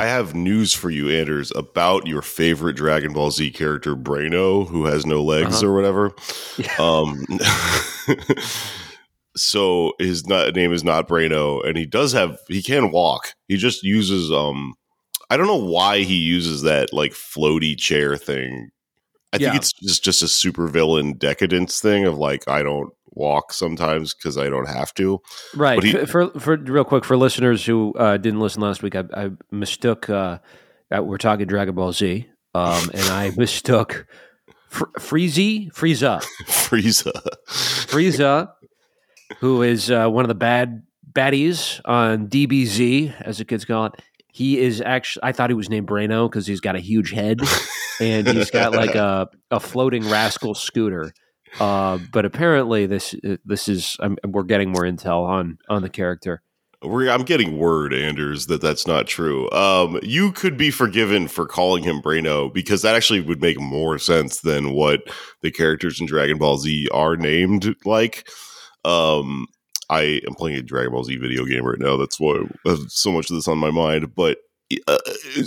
I have news for you, Anders, about your favorite Dragon Ball Z character, Braino, who has no legs or whatever. Um, so his not, name is not Braino, and he does have he can walk. He just uses um, I don't know why he uses that like floaty chair thing. I Yeah. think it's just just a super villain decadence thing of like I don't walk sometimes because I don't have to. Right. He- for, for for real quick for listeners who uh, didn't listen last week, I, I mistook. Uh, that we're talking Dragon Ball Z, um, and I mistook Fr- Freezy, Frieza, Frieza. Frieza, who is uh, one of the bad baddies on DBZ, as the kids call it. He is actually. I thought he was named Braino because he's got a huge head, and he's got like a a floating rascal scooter. Uh, but apparently, this this is I'm, we're getting more intel on on the character. We're, I'm getting word, Anders, that that's not true. Um, you could be forgiven for calling him Braino because that actually would make more sense than what the characters in Dragon Ball Z are named like. Um, I am playing a Dragon Ball Z video game right now. That's why so much of this on my mind. But uh,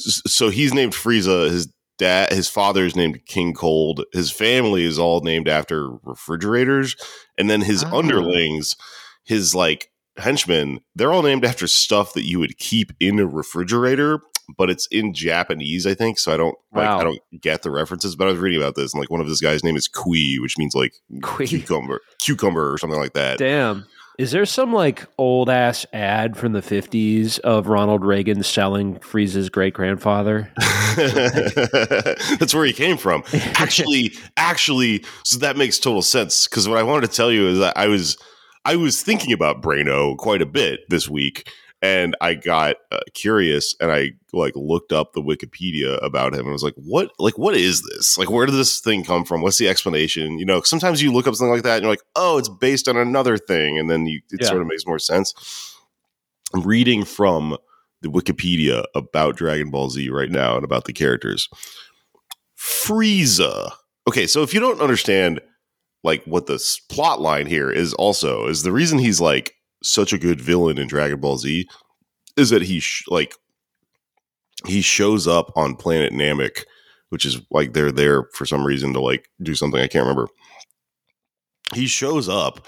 so he's named Frieza. His dad, his father is named King Cold. His family is all named after refrigerators, and then his Ah. underlings, his like henchmen, they're all named after stuff that you would keep in a refrigerator. But it's in Japanese, I think. So I don't like I don't get the references. But I was reading about this, and like one of this guy's name is Kui, which means like Kui. cucumber, cucumber or something like that. Damn. Is there some like old ass ad from the 50s of Ronald Reagan selling Frieza's great grandfather? That's where he came from. Actually, actually, so that makes total sense. Because what I wanted to tell you is that I was I was thinking about Braino quite a bit this week, and I got uh, curious and I like looked up the Wikipedia about him and was like, what like what is this? Like, where did this thing come from? What's the explanation? You know, sometimes you look up something like that and you're like, oh, it's based on another thing, and then you, it Yeah. sort of makes more sense. I'm reading from the Wikipedia about Dragon Ball Z right now and about the characters. Frieza. Okay, so if you don't understand like what the plot line here is also is the reason he's like such a good villain in Dragon Ball Z is that he sh- like he shows up on planet Namek, which is like they're there for some reason to like do something I can't remember. He shows up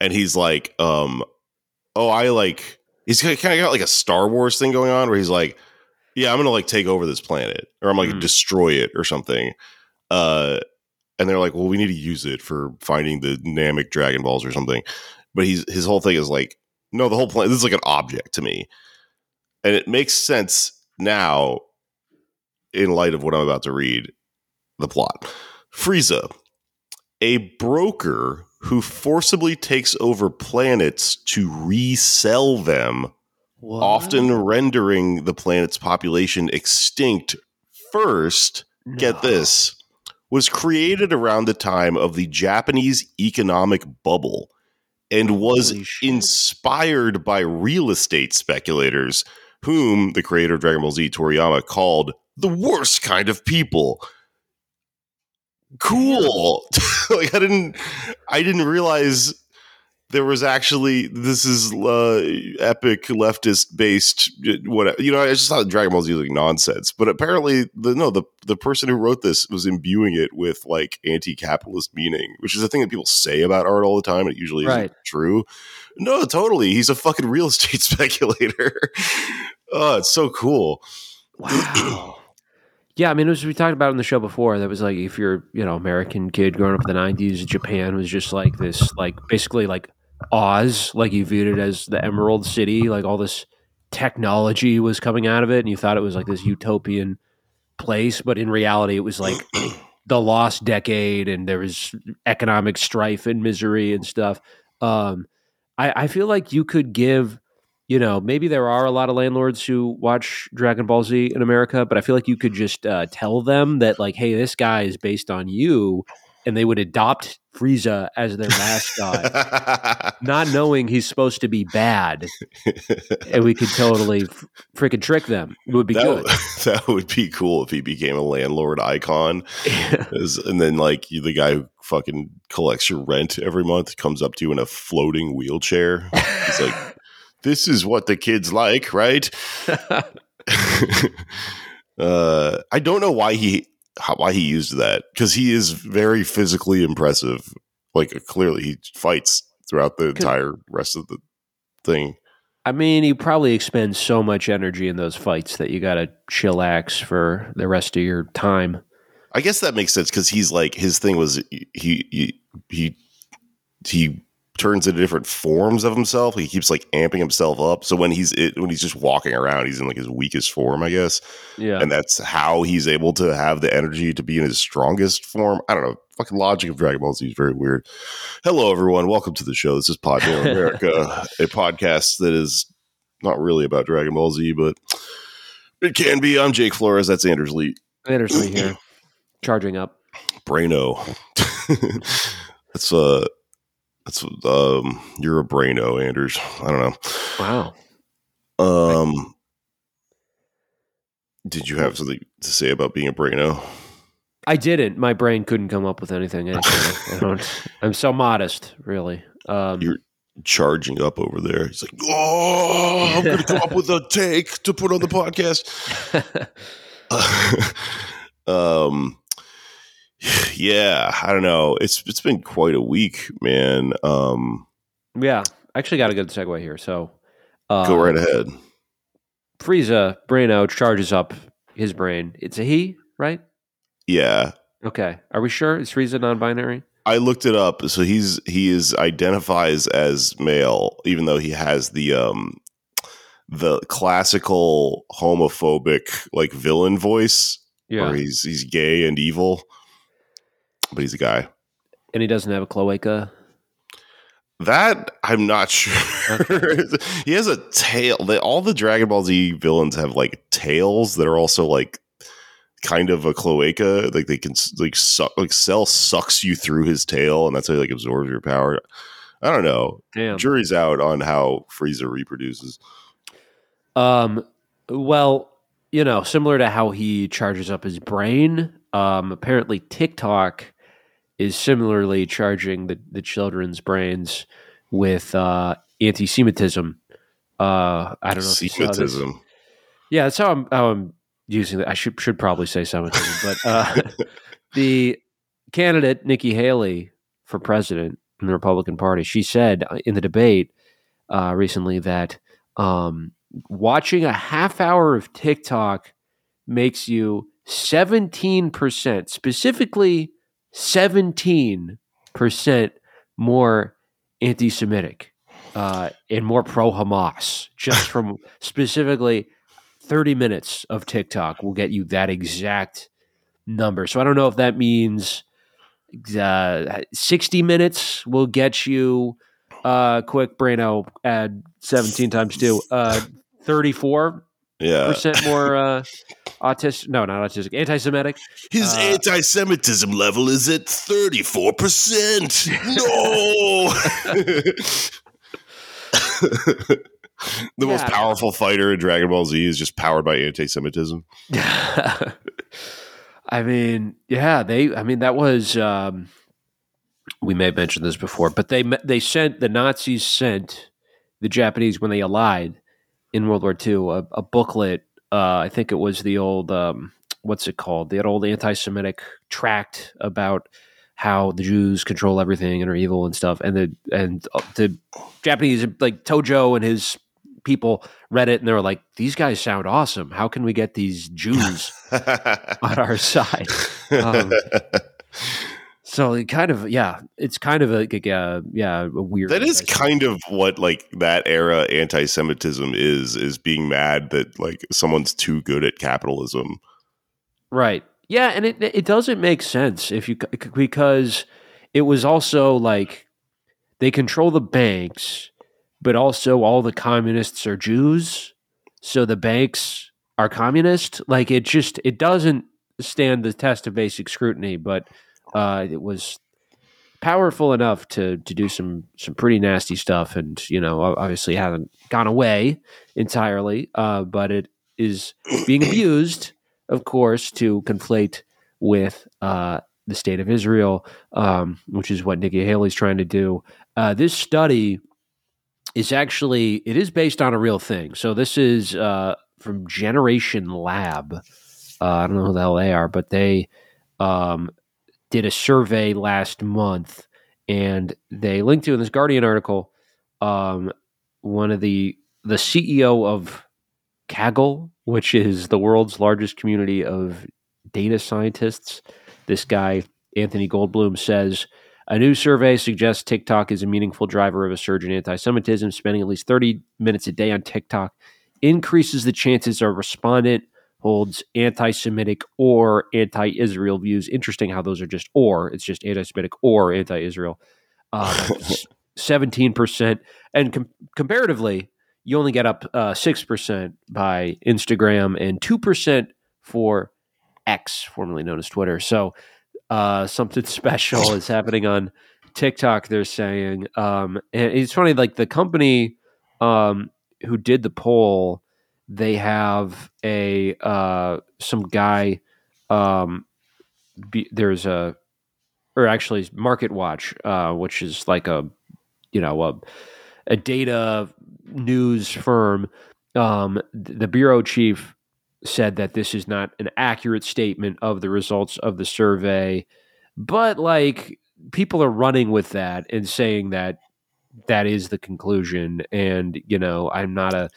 and he's like um oh I like he's kind of got like a Star Wars thing going on where he's like, yeah, I'm gonna like take over this planet or I'm like Mm. destroy it or something. Uh, and they're like, well, we need to use it for finding the Namek Dragon Balls or something. But he's his whole thing is like, no, the whole planet. This is like an object to me, and it makes sense now in light of what I'm about to read. The plot: Frieza, a broker who forcibly takes over planets to resell them often rendering the planet's population extinct first get this was created around the time of the Japanese economic bubble and was inspired by real estate speculators whom the creator of Dragon Ball Z Toriyama called the worst kind of people. Cool. Like i didn't i didn't realize there was actually this is uh, epic leftist based what you know I just thought Dragon Ball Z was like nonsense, but apparently the no the the person who wrote this was imbuing it with like anti capitalist meaning, which is a thing that people say about art all the time. And it usually Right. isn't true. No, totally, he's a fucking real estate speculator. oh, it's so cool. Wow. Yeah, I mean, as we talked about in the show before, that was like if you're, you know, American kid growing up in the '90s, Japan was just like this, like basically like Oz, like you viewed it as the Emerald City, like all this technology was coming out of it, and you thought it was like this utopian place, but in reality, it was like the lost decade and there was economic strife and misery and stuff. Um, I, I feel like you could give, you know, maybe there are a lot of landlords who watch Dragon Ball Z in America, but I feel like you could just uh, tell them that, like, hey, this guy is based on you, and they would adopt Frieza as their mascot, not knowing he's supposed to be bad, and we could totally f- freaking trick them. It would be that, good. that would be cool if he became a landlord icon. And then, like, the guy who fucking collects your rent every month comes up to you in a floating wheelchair. He's like, this is what the kids like, right? uh, I don't know why he how, why he used that because he is very physically impressive. Like clearly, he fights throughout the entire rest of the thing. I mean, he probably expends so much energy in those fights that you got to chillax for the rest of your time. I guess that makes sense because he's like his thing was he he he he turns into different forms of himself. He keeps like amping himself up. So when he's it, when he's just walking around, he's in like his weakest form, I guess. Yeah. and that's how he's able to have the energy to be in his strongest form. I don't know. Fucking logic of Dragon Ball Z is very weird. Hello, everyone. Welcome to the show. This is Pod Mail America, a podcast that is not really about Dragon Ball Z, but it can be. I'm Jake Flores. That's Anders Lee. Anders Lee here, charging up. Braino. that's uh that's um you're a Braino, Anders. I don't know. Wow. Um did you have something to say about being a Braino? I didn't. My brain couldn't come up with anything. I I'm so modest, really. Um, You're- charging up over there. He's like, "Oh, I'm going to come up with a take to put on the podcast." um, yeah, I don't know. It's it's been quite a week, man. Um, yeah, I actually got a good segue here. So, uh, go right ahead. Frieza Braino charges up his brain. It's a he, right? Yeah, Okay. Are we sure? Is Frieza non-binary? I looked it up. So he's he is identifies as male, even though he has the um the classical homophobic like villain voice, Yeah. where he's he's gay and evil, but he's a guy. And he doesn't have a cloaca. That I'm not sure. he has a tail. All the Dragon Ball Z villains have like tails that are also like kind of a cloaca. Like they can like suck, like Cell sucks you through his tail, and that's how he like absorbs your power. I don't know. Damn. Jury's out on how Frieza reproduces. Um, well, you know, similar to how he charges up his brain, um, apparently TikTok is similarly charging the, the children's brains with uh, anti Semitism. Uh, I don't know if you saw this. Semitism. Yeah, that's how I'm, how I'm using it. I should should probably say Semitism, but uh, the candidate Nikki Haley for president in the Republican Party, she said in the debate uh, recently that um, watching a half hour of TikTok makes you seventeen percent, specifically seventeen percent more anti-Semitic uh, and more pro-Hamas, just from specifically 30 minutes of TikTok will get you that exact number. So I don't know if that means uh, 60 minutes will get you uh, quick Braino add 17 times 2. Uh, 34% Yeah. percent more uh, autistic. No, not autistic. Anti Semitic. His Uh, anti Semitism level is at 34%. No. the most powerful fighter in Dragon Ball Z is just powered by anti Semitism. I mean, yeah, they. I mean, that was. Um, we may have mentioned this before, but they they sent the Nazis sent the Japanese when they allied in World War II a, a booklet. Uh, I think it was the old um, what's it called? The old anti-Semitic tract about how the Jews control everything and are evil and stuff. And the and uh, the Japanese like Tojo and his people read it and they were like, "These guys sound awesome. How can we get these Jews on our side?" Um, So it kind of yeah, it's kind of a, like a yeah a weird. that is kind of what like that era anti-Semitism is is being mad that like someone's too good at capitalism. right. Yeah, and it it doesn't make sense if you because it was also like they control the banks, but also all the communists are Jews, so the banks are communist. Like it just it doesn't stand the test of basic scrutiny, but uh, it was powerful enough to to do some some pretty nasty stuff, and you know obviously hasn't gone away entirely, uh, but it is being abused, of course, to conflate with uh, the state of Israel, um, which is what Nikki Haley's trying to do. Uh, this study is actually it is based on a real thing. So this is uh, from Generation Lab. Uh, I don't know who the hell they are, but they um, did a survey last month, and they linked to in this Guardian article um, one of the the CEO of Kaggle, which is the world's largest community of data scientists. This guy, Anthony Goldbloom, says a new survey suggests TikTok is a meaningful driver of a surge in anti Semitism. Spending at least 30 minutes a day on TikTok increases the chances a respondent holds anti Semitic or anti Israel views. Interesting how those are just or, it's just anti Semitic or anti Israel. Um, 17%. And com- comparatively, you only get up uh, 6% by Instagram and 2% for X, formerly known as Twitter. So uh, something special is happening on TikTok, they're saying. Um, and it's funny, like the company um, who did the poll, they have a uh, some guy. Um, be, there's a, or actually, Market Watch, uh, which is like a, you know, a, a data news firm. Um, the bureau chief said that this is not an accurate statement of the results of the survey, but like people are running with that and saying that that is the conclusion. And, you know, I'm not a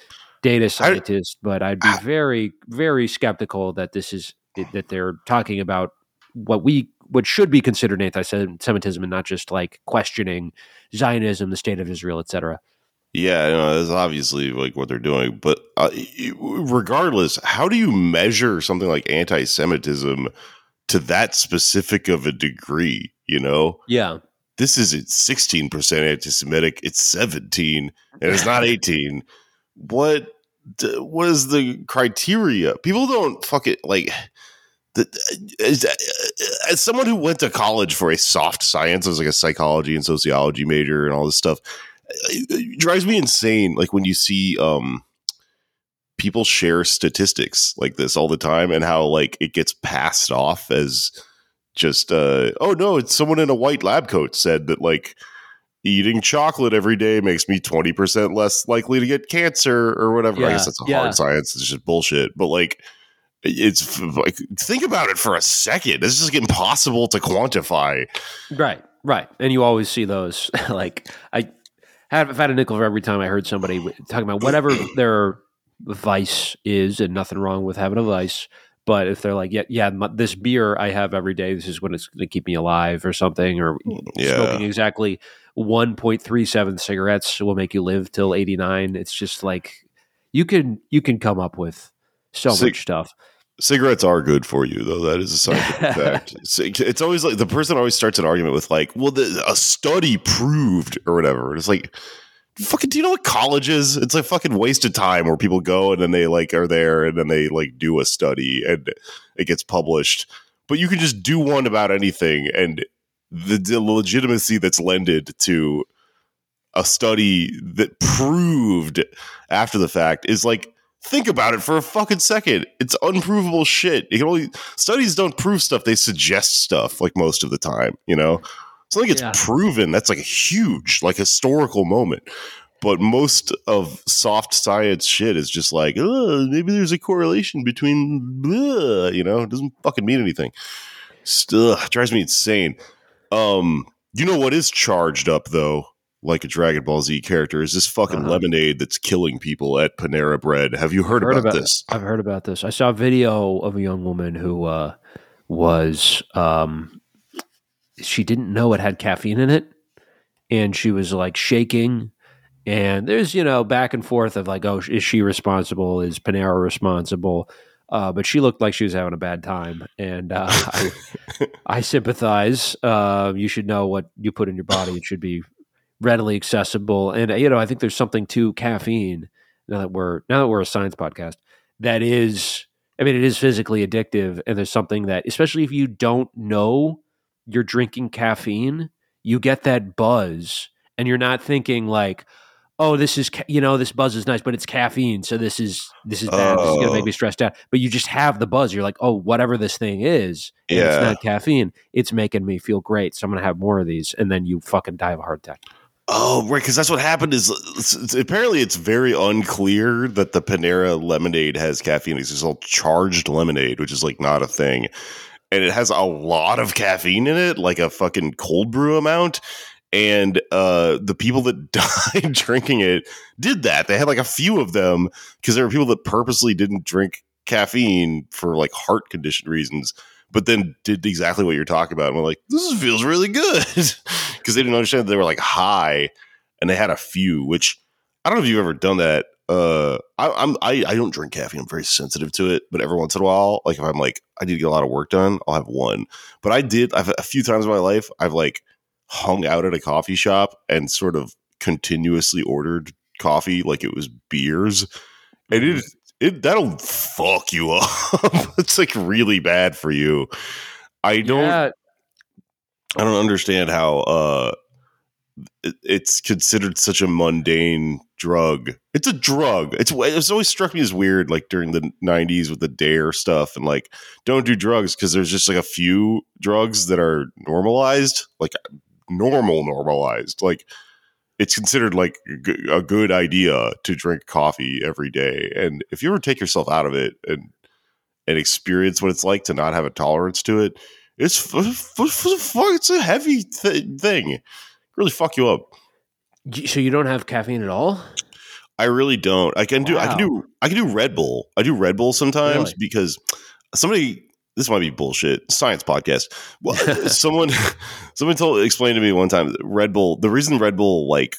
data scientist, I, but I'd be very, very skeptical that this is that they're talking about what we what should be considered anti-Semitism and not just like questioning Zionism, the state of Israel, etc. Yeah, you know, that's obviously like what they're doing. But uh, regardless, how do you measure something like anti-Semitism to that specific of a degree? You know? Yeah. This isn't sixteen percent anti-Semitic; it's seventeen, and it's not eighteen. what? What is the criteria? People don't fuck it like. as, as someone who went to college for a soft science, as like a psychology and sociology major and all this stuff, it drives me insane. Like when you see um people share statistics like this all the time and how like it gets passed off as just uh oh no it's someone in a white lab coat said that like eating chocolate every day makes me 20% less likely to get cancer or whatever yeah, i guess that's a yeah. hard science it's just bullshit but like it's like think about it for a second it's just impossible to quantify right right and you always see those like i have, I've had a nickel for every time I heard somebody talking about whatever their vice is, and nothing wrong with having a vice. But if they're like, yeah, yeah, this beer I have every day, this is when it's going to keep me alive or something, or yeah. smoking exactly 1.37 cigarettes will make you live till 89. It's just like you can you can come up with so much stuff. Cigarettes are good for you, though. That is a scientific fact. It's, always like the person always starts an argument with like, "Well, the, a study proved" or whatever. And it's like, fucking, do you know what college is? It's like fucking waste of time where people go and then they like are there and then they like do a study and it gets published. But you can just do one about anything, and the, the legitimacy that's lended to a study that proved after the fact is like think about it for a fucking second. It's unprovable shit. You can only studies don't prove stuff; they suggest stuff. Like most of the time, you know. Something gets yeah. proven. That's like a huge, like historical moment. But most of soft science shit is just like, maybe there's a correlation between, blah, you know, it doesn't fucking mean anything. Still drives me insane. Um, you know what is charged up though? like a Dragon Ball Z character is this fucking uh-huh. lemonade that's killing people at Panera Bread. Have you heard, heard about, about, this? I've heard about this. I saw a video of a young woman who uh, was um, she didn't know it had caffeine in it, and she was like shaking. And there's you know back and forth of like, oh, is she responsible? Is Panera responsible? Uh, but she looked like she was having a bad time, and uh, I, I sympathize. Uh, you should know what you put in your body; it should be readily accessible. And you know, I think there's something to caffeine. Now that we're now that we're a science podcast, that is, I mean, it is physically addictive, and there's something that, especially if you don't know you're drinking caffeine, you get that buzz, and you're not thinking like, oh, this is ca- you know this buzz is nice, but it's caffeine, so this is this is bad. This is gonna Oh. make me oh. stressed out. But you just have the buzz. You're like, oh, whatever this thing is, and it's not caffeine. It's making me feel great, so I'm gonna have more of these, and then you fucking die of a heart attack. Oh, right, because that's what happened. Is it's, it's- apparently it's very unclear that the Panera lemonade has caffeine. It's just all charged lemonade, which is like not a thing, and it has a lot of caffeine in it, like a fucking cold brew amount. And uh, the people that died drinking it did that. They had like a few of them because there were people that purposely didn't drink caffeine for like heart condition reasons, but then did exactly what you're talking about. And we're like, this feels really good because they didn't understand that they were like high and they had a few, which I don't know if you've ever done that. Uh, I, I'm I, I don't drink caffeine. I'm very sensitive to it, but every once in a while, like if I'm like I need to get a lot of work done, I'll have one. But I did. I've a few times in my life, I've like hung out at a coffee shop and sort of continuously ordered coffee like it was beers, and it it that'll fuck you up. it's like really bad for you. I don't. Yeah, I don't understand how uh it, it's considered such a mundane drug. It's a drug. It's it's always struck me as weird like during the 90s with the dare stuff and like don't do drugs because there's just like a few drugs that are normalized, like normal normalized. Like it's considered like a good idea to drink coffee every day. And if you ever take yourself out of it and and experience what it's like to not have a tolerance to it, it's fuck. It's a heavy th- thing. Really fuck you up. So you don't have caffeine at all. I really don't. I can do. I can do. I can do Red Bull. I do Red Bull sometimes Really? because somebody. This might be bullshit. Science podcast. Well, someone, someone told explained to me one time. that Red Bull. The reason Red Bull like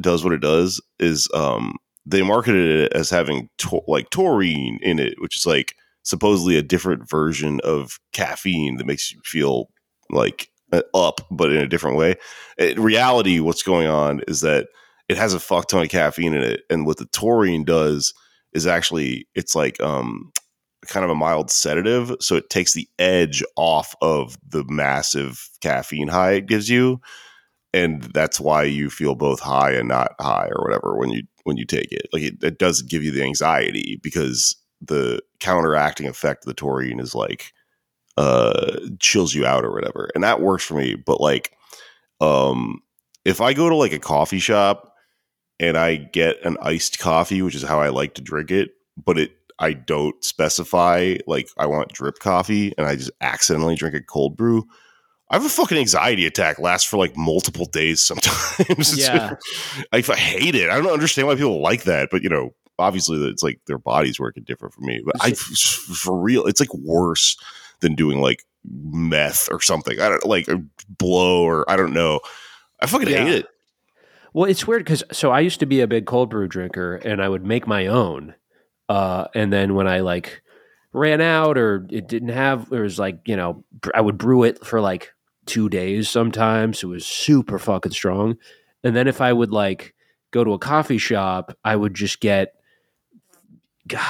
does what it does is um they marketed it as having to- like taurine in it, which is like supposedly a different version of caffeine that makes you feel like uh, up, but in a different way. In reality, what's going on is that it has a fuck ton of caffeine in it, and what the taurine does is actually it's like um kind of a mild sedative, so it takes the edge off of the massive caffeine high it gives you, and that's why you feel both high and not high or whatever when you when you take it. Like it, it doesn't give you the anxiety because the counteracting effect of the taurine is like uh chills you out or whatever and that works for me but like um if i go to like a coffee shop and i get an iced coffee which is how i like to drink it but it i don't specify like i want drip coffee and i just accidentally drink a cold brew i have a fucking anxiety attack lasts for like multiple days sometimes Yeah. I, I hate it i don't understand why people like that but you know obviously it's like their bodies working different for me but i for real it's like worse than doing like meth or something. I don't like blow or I don't know. I fucking Yeah. hate it. Well, it's weird because so I used to be a big cold brew drinker, and I would make my own. Uh, and then when I like ran out or it didn't have, it was like you know I would brew it for like two days sometimes. It was super fucking strong. And then if I would like go to a coffee shop, I would just get,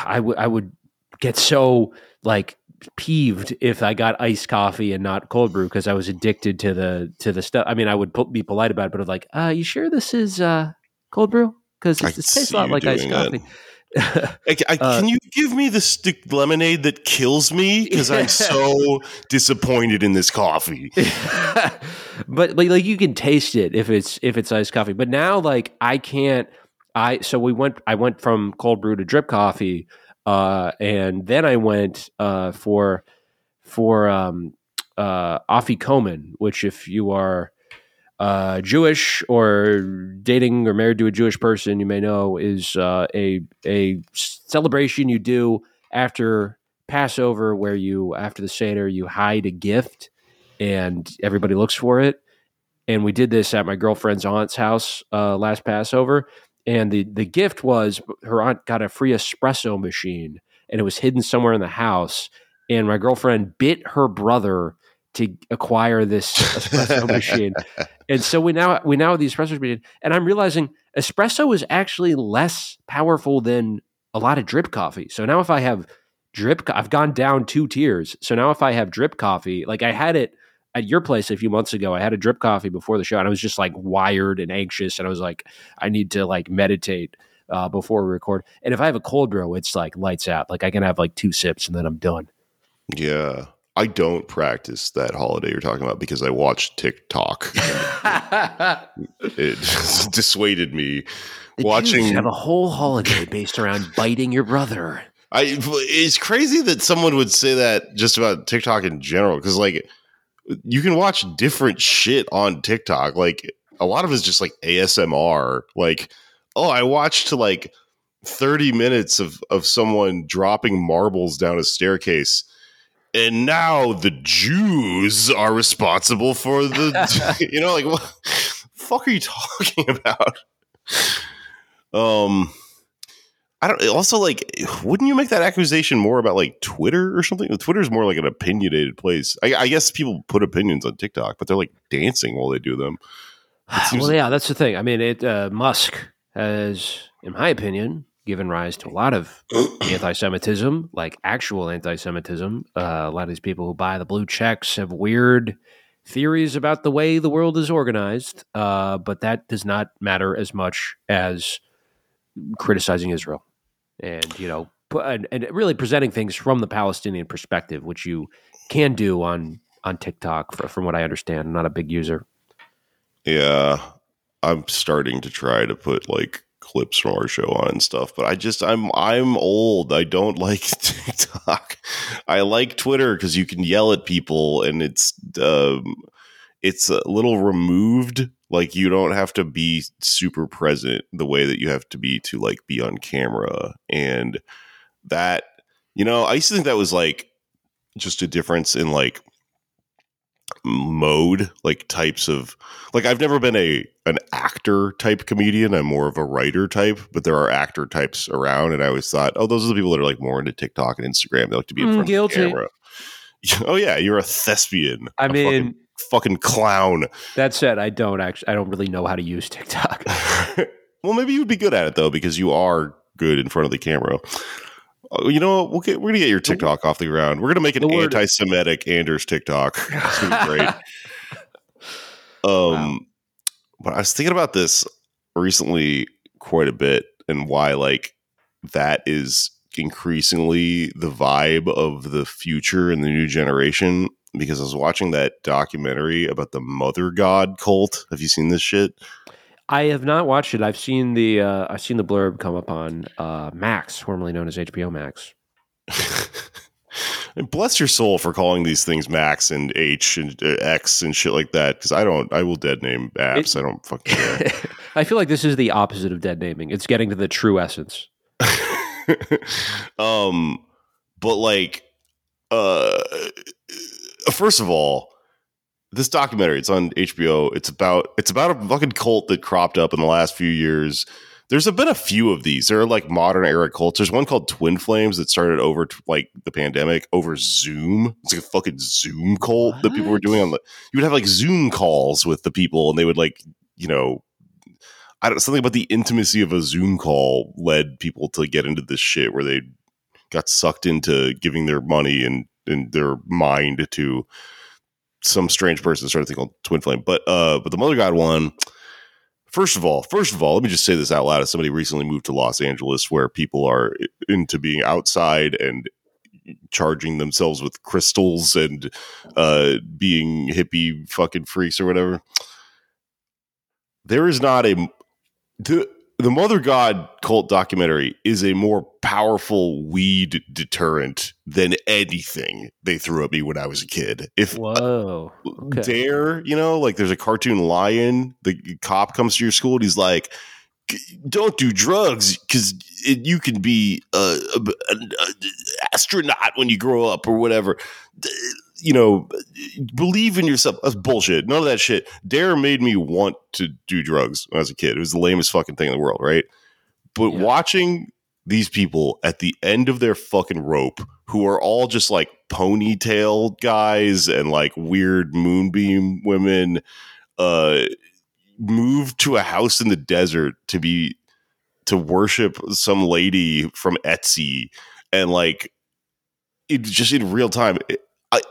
I would I would get so like peeved if I got iced coffee and not cold brew because I was addicted to the to the stuff. I mean, I would po- be polite about it, but I'm like, uh, you sure this is uh, cold brew? Because it tastes a lot like iced coffee. that. I, I- Uh, can you give me the stick lemonade that kills me? Because I'm so disappointed in this coffee. but like, like you can taste it if it's if it's iced coffee. But now like I can't. I so we went. I went from cold brew to drip coffee, uh, and then I went uh, for for um, uh, afikomen, which if you are uh, Jewish or dating or married to a Jewish person, you may know is uh, a a celebration you do after Passover, where you after the Seder you hide a gift and everybody looks for it. And we did this at my girlfriend's aunt's house uh, last Passover, and the the gift was her aunt got a free espresso machine, and it was hidden somewhere in the house. And my girlfriend bit her brother to acquire this espresso machine. And so we now we now have the espresso machine, and I'm realizing espresso is actually less powerful than a lot of drip coffee. So now if I have drip, I've gone down two tiers. So now if I have drip coffee, like I had it at your place a few months ago, I had a drip coffee before the show, and I was just like wired and anxious, and I was like, I need to like meditate uh, before we record. And if I have a cold brew, it's like lights out. Like I can have like two sips and then I'm done. Yeah. I don't practice that holiday you're talking about because I watched TikTok. it dissuaded me. The watching Jews have a whole holiday based around biting your brother. I it's crazy that someone would say that just about TikTok in general because like you can watch different shit on TikTok. Like a lot of it's just like ASMR. Like oh, I watched like 30 minutes of of someone dropping marbles down a staircase and now the Jews are responsible for the you know like what fuck are you talking about? Um I don't also like wouldn't you make that accusation more about like Twitter or something? Twitter's more like an opinionated place. I, I guess people put opinions on TikTok, but they're like dancing while they do them. well, yeah, that's the thing. I mean, it uh, Musk has, in my opinion, given rise to a lot of anti-Semitism, like actual anti-Semitism. Uh, a lot of these people who buy the blue checks have weird theories about the way the world is organized, uh, but that does not matter as much as criticizing Israel and you know and, and really presenting things from the Palestinian perspective, which you can do on on TikTok, for, from what I understand. I'm not a big user. Yeah, I'm starting to try to put like clips from our show on and stuff, but I just I'm I'm old. I don't like TikTok. I like Twitter because you can yell at people and it's um, it's a little removed. Like you don't have to be super present the way that you have to be to like be on camera, and that you know I used to think that was like just a difference in like mode like types of like i've never been a an actor type comedian. I'm more of a writer type but there are actor types around and i always thought oh those are the people that are like more into tiktok and instagram. They like to be in Mm, front guilty. of the camera. Oh yeah you're a thespian. I a mean, fucking, fucking clown. That said, I don't actually, I don't really know how to use TikTok. well maybe you'd be good at it though because you are good in front of the camera you know what? We'll get, we're gonna get your TikTok off the ground. We're gonna make an anti-Semitic Anders TikTok. It's gonna be great. Um, but I was thinking about this recently quite a bit and why like that is increasingly the vibe of the future and the new generation. Because I was watching that documentary about the Mother God cult. Have you seen this shit? I have not watched it. I've seen the uh, I've seen the blurb come up on uh, Max, formerly known as HBO Max. And bless your soul for calling these things Max and H and uh, X and shit like that. Because I don't, I will dead name apps. It- I don't fucking care. I feel like this is the opposite of dead naming. It's getting to the true essence. um, but like, uh, first of all, this documentary it's on HBO. It's about it's about a fucking cult that cropped up in the last few years. There's been a few of these. There are like modern era cults. There's one called Twin Flames that started over t- like the pandemic over Zoom. It's like a fucking Zoom cult that people were doing on the. You would have like Zoom calls with the people, and they would like you know I don't something about the intimacy of a Zoom call led people to get into this shit where they got sucked into giving their money and and their mind to some strange person started thing called Twin Flame. But uh but the Mother God one, first of all, first of all, let me just say this out loud as somebody recently moved to Los Angeles where people are into being outside and charging themselves with crystals and uh being hippie fucking freaks or whatever. There is not a the the Mother God cult documentary is a more powerful weed deterrent than anything they threw at me when I was a kid. If Whoa. Okay. dare, you know, like there's a cartoon lion, the cop comes to your school and he's like, "Don't do drugs because you can be a, a- an astronaut when you grow up or whatever." You know, believe in yourself. That's bullshit. None of that shit. Dare made me want to do drugs when I was a kid. It was the lamest fucking thing in the world, right? But Yeah. watching these people at the end of their fucking rope who are all just like ponytail guys and like weird moonbeam women uh moved to a house in the desert to be to worship some lady from Etsy and like it just in real time it,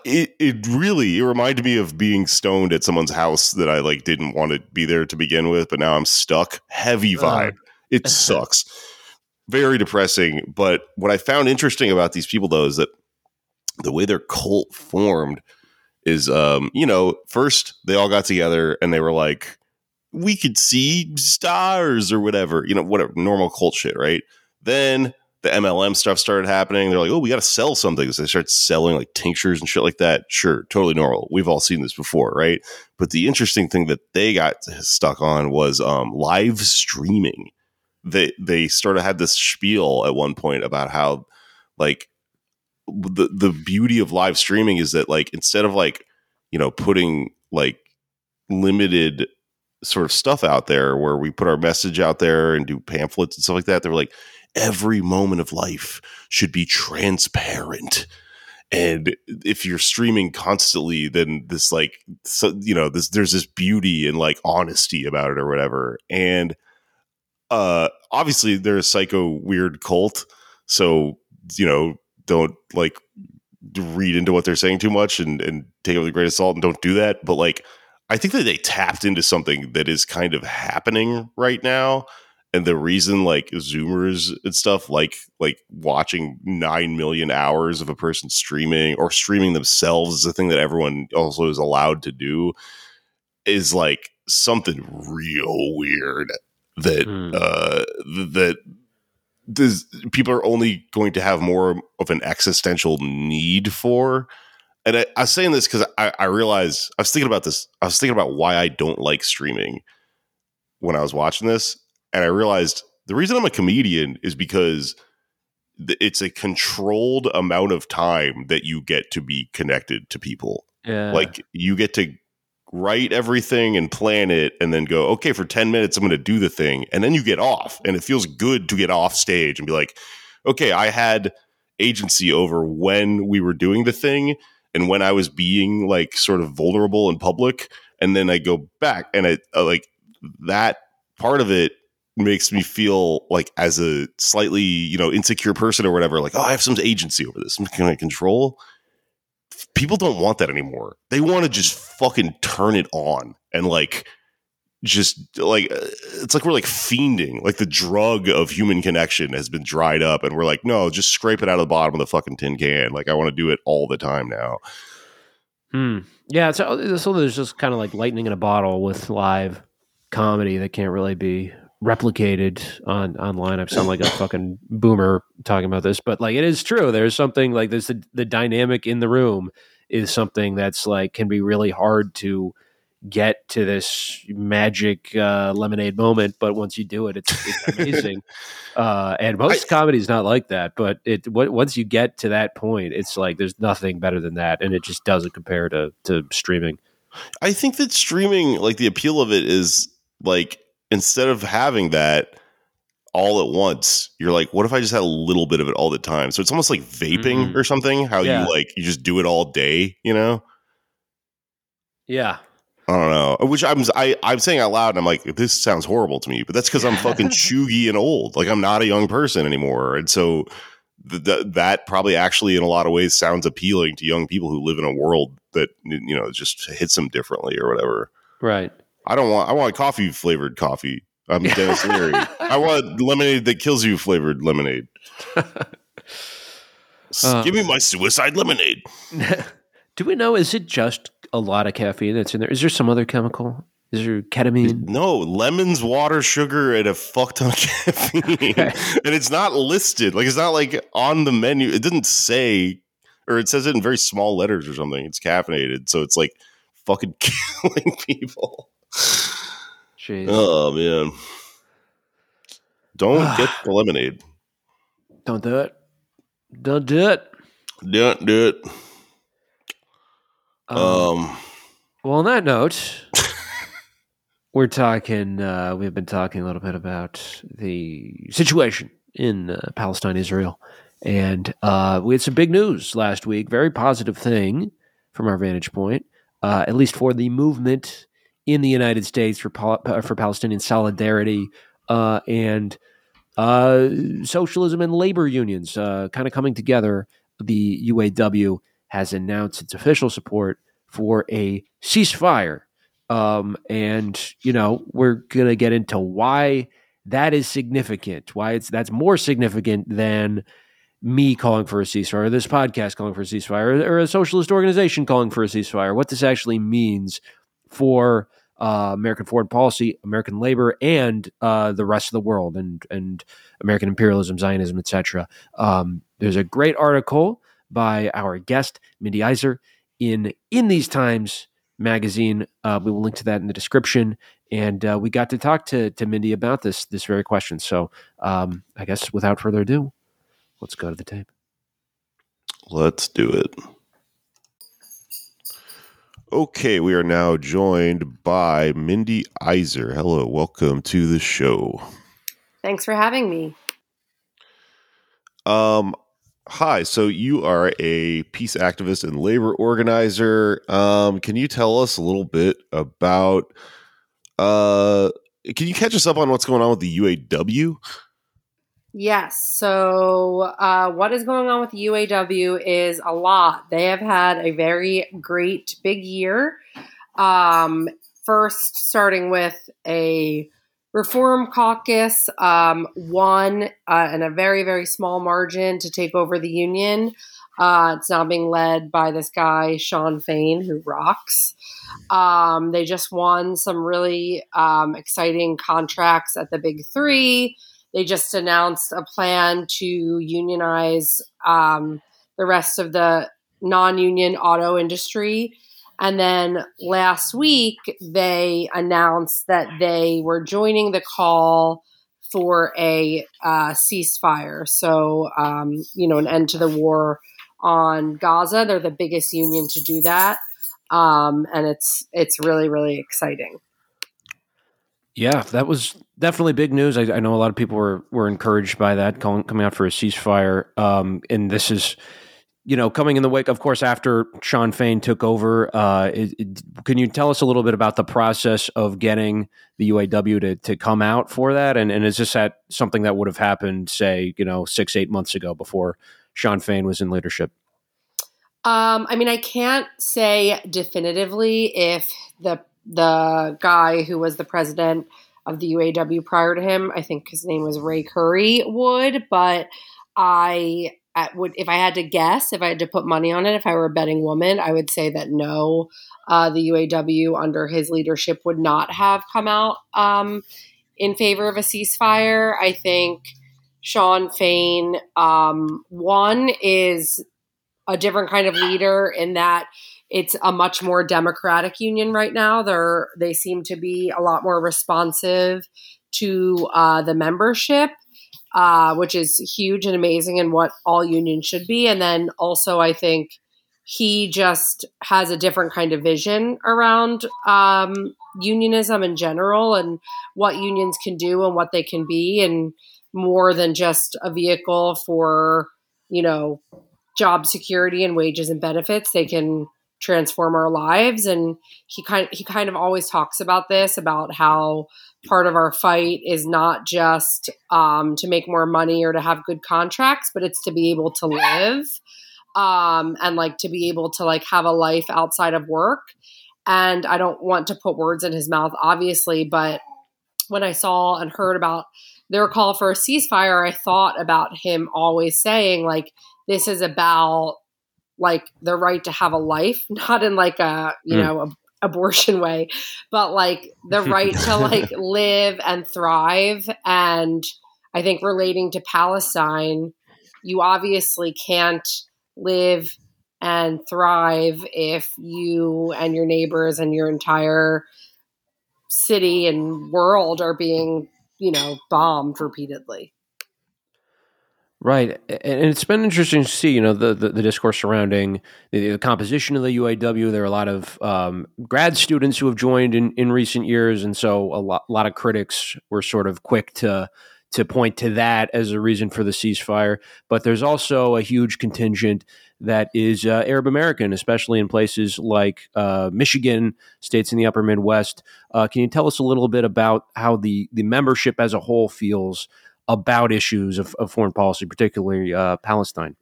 it, it really it reminded me of being stoned at someone's house that I like didn't want to be there to begin with but now I'm stuck. Heavy vibe. It sucks. Very depressing but what I found interesting about these people though is that the way their cult formed is um you know first they all got together and they were like we could see stars or whatever, you know, whatever normal cult shit, right? Then the MLM stuff started happening. They're like, oh, we got to sell something. So they start selling like tinctures and shit like that. Sure, totally normal. We've all seen this before, right? But the interesting thing that they got stuck on was um, live streaming. They they sort of had this spiel at one point about how like the the beauty of live streaming is that like instead of like you know putting like limited sort of stuff out there where we put our message out there and do pamphlets and stuff like that. They were like, every moment of life should be transparent. And if you're streaming constantly, then this like, so, you know, this, there's this beauty and like honesty about it or whatever. And, uh, obviously they're a psycho weird cult. So, you know, don't like read into what they're saying too much and, and take it with a grain of salt and don't do that. But like, I think that they tapped into something that is kind of happening right now. And the reason like Zoomers and stuff like like watching nine million hours of a person streaming or streaming themselves is a thing that everyone also is allowed to do is like something real weird that Hmm. uh that this, people are only going to have more of an existential need for and I, I was saying this because I, I realized I was thinking about this. I was thinking about why I don't like streaming when I was watching this, and I realized the reason I'm a comedian is because it's a controlled amount of time that you get to be connected to people. Yeah. Like you get to write everything and plan it, and then go, okay, for ten minutes I'm going to do the thing, and then you get off, and it feels good to get off stage and be like, okay, I had agency over when we were doing the thing and when I was being like sort of vulnerable in public, and then I go back and I uh, like that part of it makes me feel like as a slightly you know insecure person or whatever, like oh I have some agency over this, can I control? People don't want that anymore. They want to just fucking turn it on and like just like uh, it's like we're like fiending like the drug of human connection has been dried up and we're like no just scrape it out of the bottom of the fucking tin can like i want to do it all the time now Hmm. Yeah. So, so there's just kind of like lightning in a bottle with live comedy that can't really be replicated on online. I sound like a fucking boomer talking about this, but like it is true. There's something like there's the, the dynamic in the room is something that's like can be really hard to get to this magic uh, lemonade moment, but once you do it, it's, it's amazing. uh, and most comedy is not like that, but it w- once you get to that point, it's like there's nothing better than that, and it just doesn't compare to to streaming. i think that streaming like the appeal of it is like instead of having that all at once you're like what if i just had a little bit of it all the time so it's almost like vaping Mhm. or something how Yeah. you like you just do it all day you know Yeah, I don't know. Which I'm I, I'm saying out loud, and I'm like, this sounds horrible to me. But that's because I'm fucking chuggy and old. Like I'm not a young person anymore, and so th- th- that probably actually, in a lot of ways, sounds appealing to young people who live in a world that you know just hits them differently or whatever. right. I don't want. I want coffee flavored coffee. I'm Denis Leary. I want lemonade that kills you flavored lemonade. Uh. Give me my suicide lemonade. do we know? Is it just a lot of caffeine that's in there? Is there some other chemical? Is there ketamine? No, lemons, water, sugar, and a fuck ton of caffeine. and it's not listed. Like it's not like on the menu. It didn't say, or it says it in very small letters or something. It's caffeinated, so it's like fucking killing people. Jeez. Oh man, don't get the lemonade. Don't do it. Don't do it. Don't do it. Um, Um, well, on that note, we're talking. Uh, we've been talking a little bit about the situation in uh, Palestine, Israel. And uh, we had some big news last week, very positive thing from our vantage point, uh, at least for the movement in the United States for, uh, for Palestinian solidarity uh, and uh, socialism and labor unions kind of coming together. The UAW has announced its official support for a ceasefire. Um, and, you know, we're going to get into why that is significant, why it's that's more significant than me calling for a ceasefire, or this podcast calling for a ceasefire, or, a socialist organization calling for a ceasefire, what this actually means for uh, American foreign policy, American labor, and uh, the rest of the world, and and American imperialism, Zionism, etc. Um, there's a great article by our guest Mindy Isser in In These Times magazine. Uh, we will link to that in the description. And uh, we got to talk to, to Mindy about this this very question. So um, I guess without further ado, let's go to the tape. Let's do it. Okay, we are now joined by Mindy Isser. Hello, welcome to the show. Thanks for having me. Um, Hi, so you are a peace activist and labor organizer. Um, can you tell us a little bit about? Uh, can you catch us up on what's going on with the UAW? Yes. So, uh, what is going on with UAW is a lot. They have had a very great big year. Um, first, starting with a Reform Caucus um, won uh, in a very, very small margin to take over the union. Uh, it's now being led by this guy, Shawn Fain, who rocks. Um, they just won some really um, exciting contracts at the Big Three. They just announced a plan to unionize um, the rest of the non union auto industry. And then last week, they announced that they were joining the call for a uh, ceasefire. So, um, you know, an end to the war on Gaza. They're the biggest union to do that. Um, and it's it's really really exciting. Yeah, that was definitely big news. I, I, know a lot of people were were encouraged by that, calling, coming out for a ceasefire. Um, and this is you know, coming in the wake, of course, after Shawn Fain took over, uh, it, it, can you tell us a little bit about the process of getting the UAW to, to come out for that? And, and is this that something that would have happened, say, you know, six, eight months ago before Shawn Fain was in leadership? Um, I mean, I can't say definitively if the the guy who was the president of the UAW prior to him, I think his name was Ray Curry, would, but I would if I had to guess, if I had to put money on it, if I were a betting woman, I would say that no, uh, the UAW under his leadership would not have come out um, in favor of a ceasefire. I think Shawn Fain, um, one is a different kind of leader in that it's a much more democratic union right now. They're they seem to be a lot more responsive to uh, the membership uh, which is huge and amazing and what all unions should be. And then also, I think he just has a different kind of vision around um, unionism in general and what unions can do and what they can be, and more than just a vehicle for, you know, job security and wages and benefits. They can transform our lives. And he kind he kind of always talks about this about how part of our fight is not just um, to make more money or to have good contracts but it's to be able to live um, and like to be able to like have a life outside of work. And i don't want to put words in his mouth obviously but when i saw and heard about their call for a ceasefire i thought about him always saying like this is about like the right to have a life, not in like a you mm. know a, abortion way, but like the right to like live and thrive. And I think relating to Palestine, you obviously can't live and thrive if you and your neighbors and your entire city and world are being, you know, bombed repeatedly. Right, and it's been interesting to see, you know, the the, the discourse surrounding the, the, composition of the UAW. There are a lot of um, grad students who have joined in, in recent years, and so a lot, a lot of critics were sort of quick to to point to that as a reason for the ceasefire. But there's also a huge contingent that is uh, Arab American, especially in places like uh, Michigan, states in the upper Midwest. Uh, can you tell us a little bit about how the, the membership as a whole feels about issues of, of foreign policy, particularly uh, Palestine?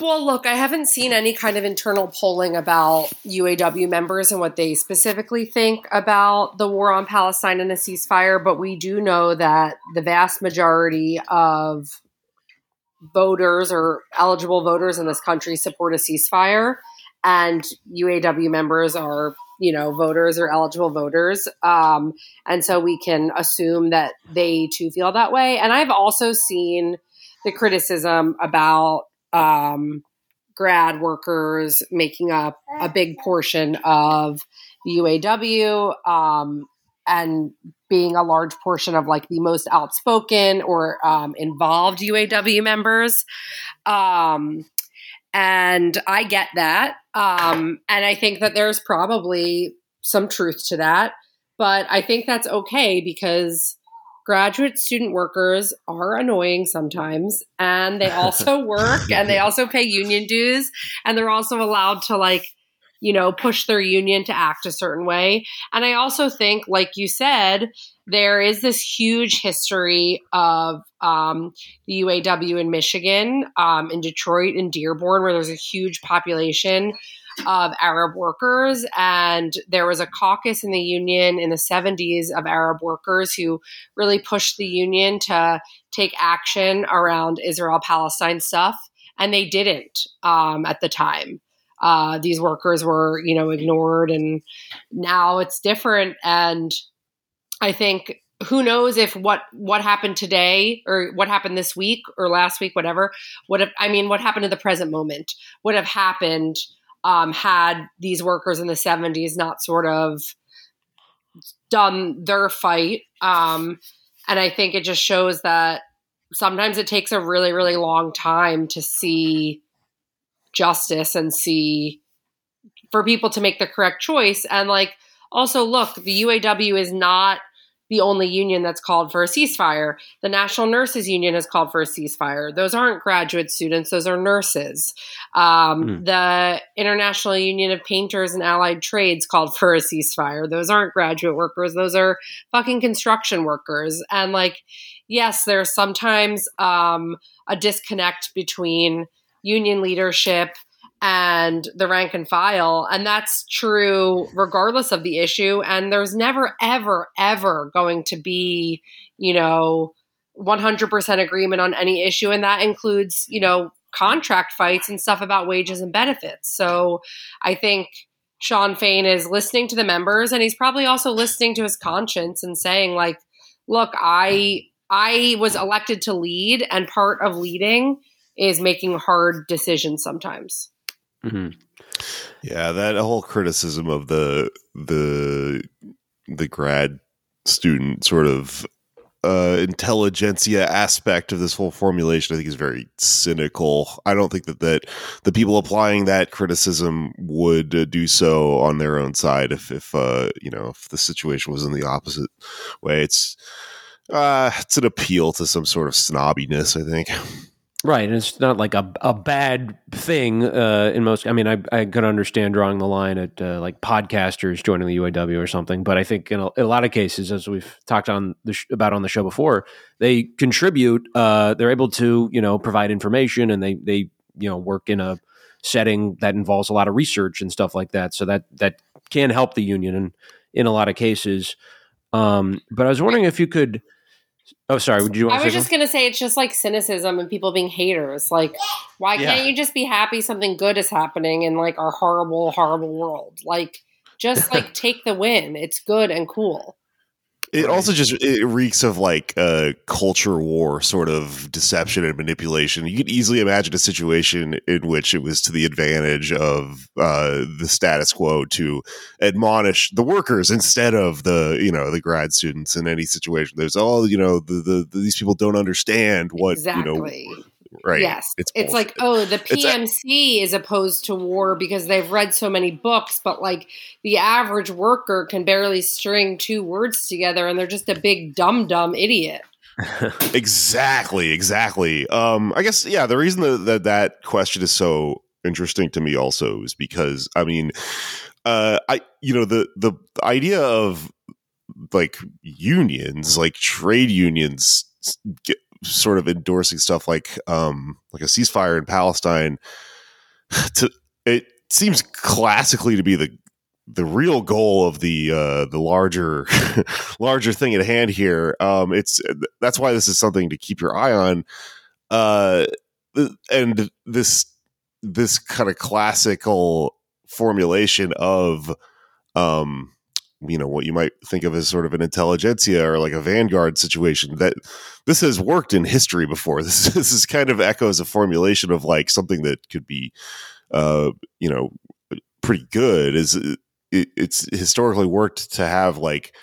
Well, look, I haven't seen any kind of internal polling about UAW members and what they specifically think about the war on Palestine and a ceasefire, but we do know that the vast majority of voters or eligible voters in this country support a ceasefire, and UAW members are, you know, voters or eligible voters. Um, and so we can assume that they too feel that way. And I've also seen the criticism about um, grad workers making up a big portion of the UAW um, and being a large portion of like the most outspoken or um, involved UAW members. And I get that. Um, and I think that there's probably some truth to that. But I think that's okay because graduate student workers are annoying sometimes and they also work and they also pay union dues and they're also allowed to like you know push their union to act a certain way and i also think like you said there is this huge history of um, the uaw in michigan um, in detroit and dearborn where there's a huge population of Arab workers. And there was a caucus in the union in the 70s of Arab workers who really pushed the union to take action around Israel Palestine stuff. And they didn't um, at the time. Uh, these workers were, you know, ignored, and now it's different. And I think who knows if what what happened today or what happened this week or last week, whatever, What have I mean, what happened in the present moment would have happened um, had these workers in the 70s not sort of done their fight. Um, and I think it just shows that sometimes it takes a really, really long time to see justice and see for people to make the correct choice. And like, also, look, the UAW is not the only union that's called for a ceasefire. The National Nurses Union has called for a ceasefire. Those aren't graduate students, those are nurses. Um, mm. The International Union of Painters and Allied Trades called for a ceasefire. Those aren't graduate workers, those are fucking construction workers. And like, yes, there's sometimes um, a disconnect between union leadership and the rank and file. And that's true regardless of the issue. And there's never, ever, ever going to be, you know, 100% agreement on any issue. And that includes, you know, contract fights and stuff about wages and benefits. So I think Shawn Fain is listening to the members and he's probably also listening to his conscience and saying, like, look, I. I was elected to lead, and part of leading is making hard decisions sometimes. Mm-hmm. Yeah, that whole criticism of the the the grad student sort of uh, intelligentsia aspect of this whole formulation, I think, is very cynical. I don't think that that the people applying that criticism would uh, do so on their own side if, if uh, you know, if the situation was in the opposite way. It's uh, it's an appeal to some sort of snobbiness, I think. Right, and it's not like a, a bad thing uh, in most. I mean, I I could understand drawing the line at uh, like podcasters joining the UAW or something, but I think in a, in a lot of cases, as we've talked on sh- about on the show before, they contribute. Uh, they're able to you know provide information, and they they you know work in a setting that involves a lot of research and stuff like that. So that that can help the union in in a lot of cases. Um, but I was wondering if you could Oh, sorry. Would you? I was just going to say it's just like cynicism and people being haters. Like, why yeah. can't you just be happy something good is happening in like our horrible, horrible world? Like, just like take the win. It's good and cool. It also just it reeks of like a culture war sort of deception and manipulation. You could easily imagine a situation in which it was to the advantage of uh, the status quo to admonish the workers instead of the you know the grad students in any situation. There's all you know the, the, the these people don't understand what exactly. you know right? Yes, it's, it's like oh, the PMC a- is opposed to war because they've read so many books, but like the average worker can barely string two words together, and they're just a big dumb dumb idiot. exactly, exactly. Um, I guess yeah. The reason that, that that question is so interesting to me also is because I mean, uh, I you know the the idea of like unions, like trade unions, sort of endorsing stuff like um like a ceasefire in Palestine. To it seems classically to be the the real goal of the uh, the larger larger thing at hand here. Um, it's that's why this is something to keep your eye on. Uh, and this this kind of classical formulation of um, you know what you might think of as sort of an intelligentsia or like a vanguard situation that this has worked in history before. This, this is kind of echoes a formulation of like something that could be uh you know pretty good is it, it's historically worked to have like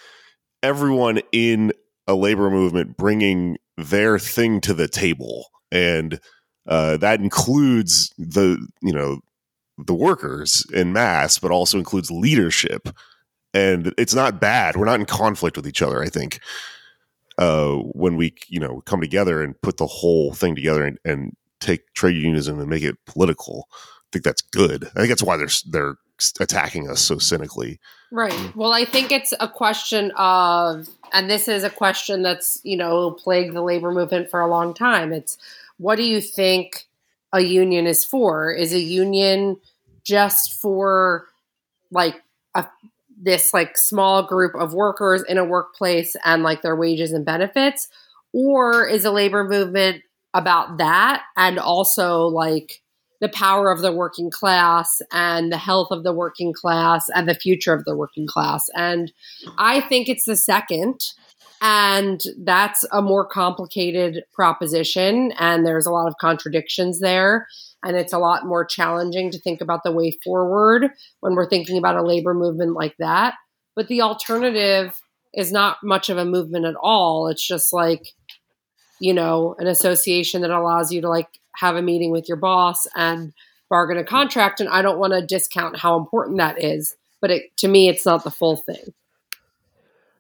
everyone in a labor movement bringing their thing to the table. And uh, that includes the you know the workers in mass but also includes leadership and it's not bad we're not in conflict with each other i think uh, when we you know come together and put the whole thing together and, and take trade unionism and make it political i think that's good i think that's why they're they're attacking us so cynically. Right. Well, I think it's a question of, and this is a question that's, you know, plagued the labor movement for a long time. It's what do you think a union is for? Is a union just for like a, this like small group of workers in a workplace and like their wages and benefits? Or is a labor movement about that and also like the power of the working class and the health of the working class and the future of the working class. And I think it's the second. And that's a more complicated proposition. And there's a lot of contradictions there. And it's a lot more challenging to think about the way forward when we're thinking about a labor movement like that. But the alternative is not much of a movement at all. It's just like, you know, an association that allows you to like have a meeting with your boss and bargain a contract. And I don't want to discount how important that is, but it, to me, it's not the full thing.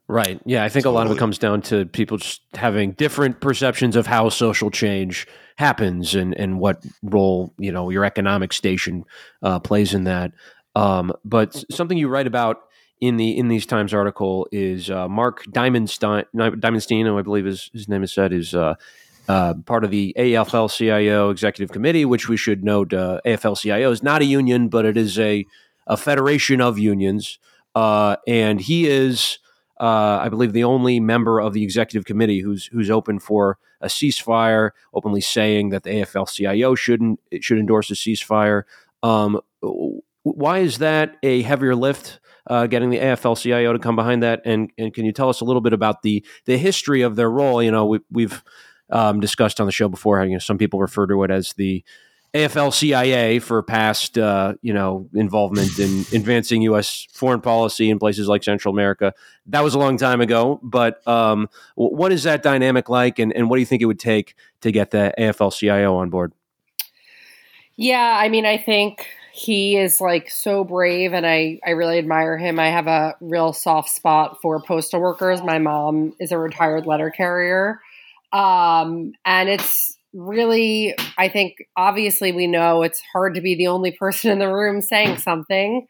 Right. Yeah. I think totally. a lot of it comes down to people just having different perceptions of how social change happens and, and what role, you know, your economic station uh, plays in that. Um, but something you write about in the in these Times article is uh, Mark Dimondstein, Dimondstein, I believe his, his name is said, is uh, uh, part of the AFL-CIO executive committee, which we should note uh, AFL-CIO is not a union, but it is a, a federation of unions. Uh, and he is, uh, I believe, the only member of the executive committee who's who's open for a ceasefire, openly saying that the AFL-CIO shouldn't should endorse a ceasefire. Um, why is that a heavier lift? Uh, getting the AFL-CIO to come behind that, and and can you tell us a little bit about the the history of their role? You know, we, we've um, discussed on the show before. You know, some people refer to it as the AFL-CIA for past, uh, you know, involvement in advancing U.S. foreign policy in places like Central America. That was a long time ago, but um, what is that dynamic like, and, and what do you think it would take to get the AFL-CIO on board? Yeah, I mean, I think he is like so brave, and I I really admire him. I have a real soft spot for postal workers. My mom is a retired letter carrier. Um, and it's really, I think, obviously, we know it's hard to be the only person in the room saying something.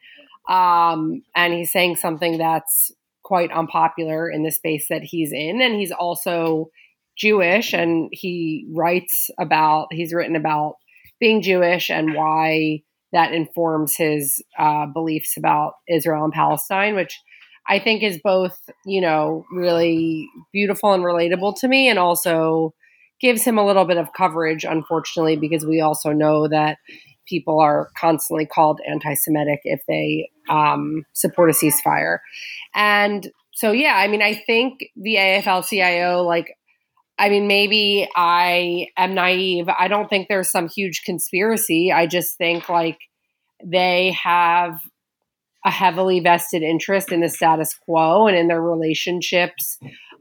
Um, and he's saying something that's quite unpopular in the space that he's in. And he's also Jewish, and he writes about, he's written about being Jewish and why that informs his uh, beliefs about Israel and Palestine, which I think is both, you know, really beautiful and relatable to me and also gives him a little bit of coverage, unfortunately, because we also know that people are constantly called anti Semitic if they um, support a ceasefire. And so, yeah, I mean, I think the AFL CIO, like, I mean, maybe I am naive. I don't think there's some huge conspiracy. I just think, like, they have a heavily vested interest in the status quo and in their relationships